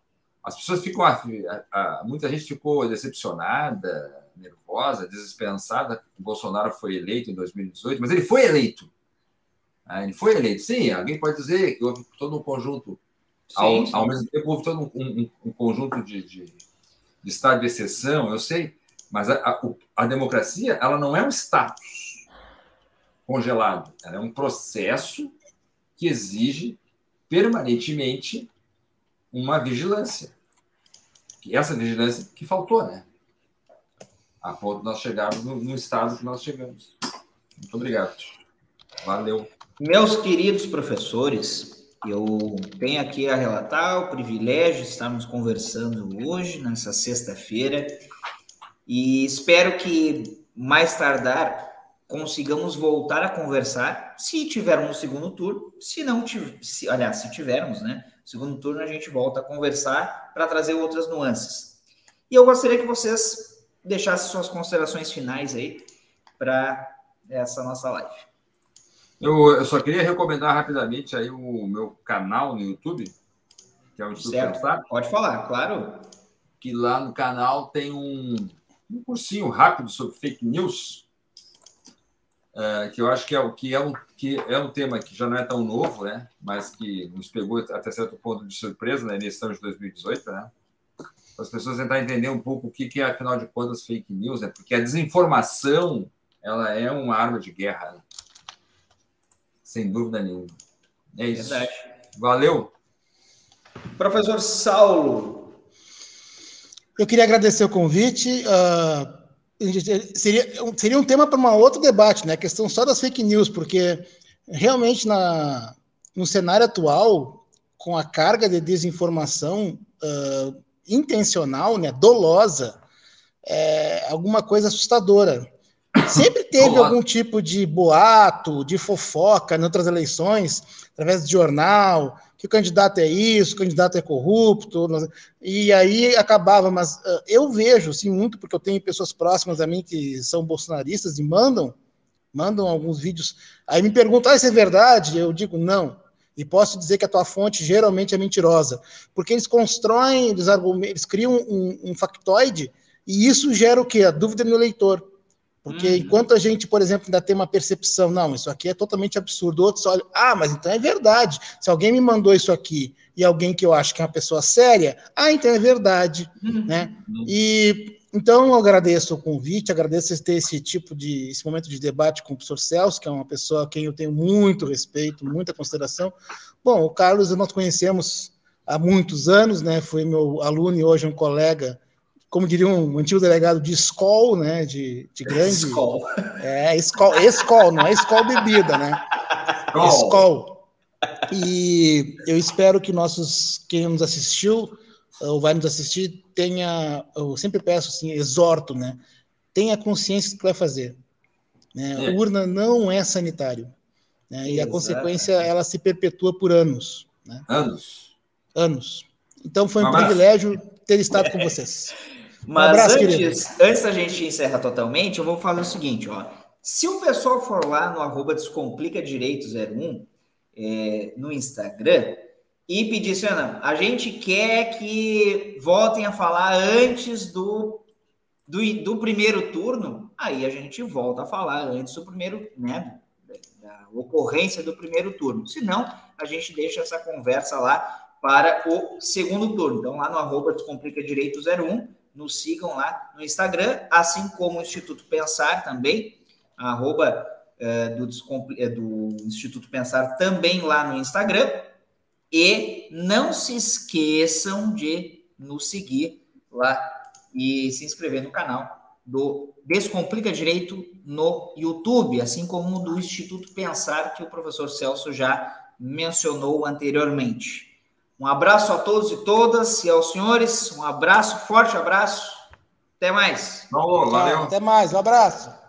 As pessoas ficam, a, a, muita gente ficou decepcionada, nervosa, desesperançada. O Bolsonaro foi eleito em 2018, mas ele foi eleito. Ah, ele foi eleito. Sim, alguém pode dizer que houve todo um conjunto. Sim, ao, sim. ao, mesmo tempo, houve todo um, um, um conjunto de, de, de, estado de exceção, eu sei, mas a, a, a democracia ela não é um status congelado, ela é um processo que exige permanentemente uma vigilância. E essa vigilância que faltou, né? A ponto de nós chegarmos no, no estado que nós chegamos. Muito obrigado. Valeu. Meus queridos professores, eu tenho aqui a relatar o privilégio de estarmos conversando hoje, nessa sexta-feira, e espero que mais tardar consigamos voltar a conversar, se tivermos segundo turno, se não se, aliás, se tivermos, né? Segundo turno a gente volta a conversar para trazer outras nuances. E eu gostaria que vocês deixasse suas considerações finais aí para essa nossa live. Eu, eu, só queria recomendar rapidamente aí o meu canal no YouTube, que é o Instituto certo. Pensar. Pode falar, claro. Que lá no canal tem um, um cursinho rápido sobre fake news, é, que eu acho que é, que, é um, que é um tema que já não é tão novo, né? mas que nos pegou até certo ponto de surpresa na eleição de 2018, né? Para as pessoas tentar entender um pouco o que, que é, afinal de contas, fake news, né? porque a desinformação ela é uma arma de guerra, né? sem dúvida nenhuma. É isso. Verdade. Valeu. Professor Saulo. Eu queria agradecer o convite. Uh, seria, seria um tema para um outro debate, né? A questão só das fake news, porque realmente na, no cenário atual, com a carga de desinformação, uh, intencional, né, dolosa, é alguma coisa assustadora. Sempre teve algum tipo de boato, de fofoca em outras eleições, através de jornal, que o candidato é isso, o candidato é corrupto, e aí acabava, mas uh, eu vejo, sim, muito, porque eu tenho pessoas próximas a mim que são bolsonaristas e mandam, mandam alguns vídeos, aí me perguntam, ah, isso é verdade? Eu digo, não, e posso dizer que a tua fonte geralmente é mentirosa, porque eles constroem, eles, eles criam um, um factoide e isso gera o quê? A dúvida no leitor. Porque uhum. enquanto a gente, por exemplo, ainda tem uma percepção, não, isso aqui é totalmente absurdo, outros olham, ah, mas então é verdade. Se alguém me mandou isso aqui e alguém que eu acho que é uma pessoa séria, ah, então é verdade, uhum. né? E então, eu agradeço o convite, agradeço ter esse tipo de esse momento de debate com o professor Celso, que é uma pessoa a quem eu tenho muito respeito, muita consideração. Bom, o Carlos nós conhecemos há muitos anos, né? Foi meu aluno e hoje um colega, como diria um antigo delegado de escol, né? De, de grande. Escol. É, escol, escol, não é escol bebida, né? Escol. E eu espero que nossos, quem nos assistiu, ou vai nos assistir, tenha, eu sempre peço assim, exorto, né? Tenha consciência do que vai fazer. Né? É. Urna não é sanitário. Né? E a consequência, ela se perpetua por anos. Né? Anos. Anos. Então foi um privilégio ter estado com vocês. [laughs] Um Mas abraço, antes, antes da gente encerrar totalmente, eu vou falar o seguinte, ó. Se o pessoal for lá no arroba Descomplica Direito 01 é, no Instagram, e pedir Ana, a gente quer que voltem a falar antes do do, do primeiro turno, aí a gente volta a falar antes do primeiro, né? Da ocorrência do primeiro turno. Se não, a gente deixa essa conversa lá para o segundo turno. Então, lá no arroba Descomplica Direito 01, nos sigam lá no Instagram, assim como o Instituto Pensar também, arroba é, do, é, do Instituto Pensar também lá no Instagram. E não se esqueçam de nos seguir lá e se inscrever no canal do Descomplica Direito no YouTube, assim como do Instituto Pensar, que o professor Celso já mencionou anteriormente. Um abraço a todos e todas e aos senhores, um abraço, forte abraço. Até mais. Valeu. Até mais, um abraço.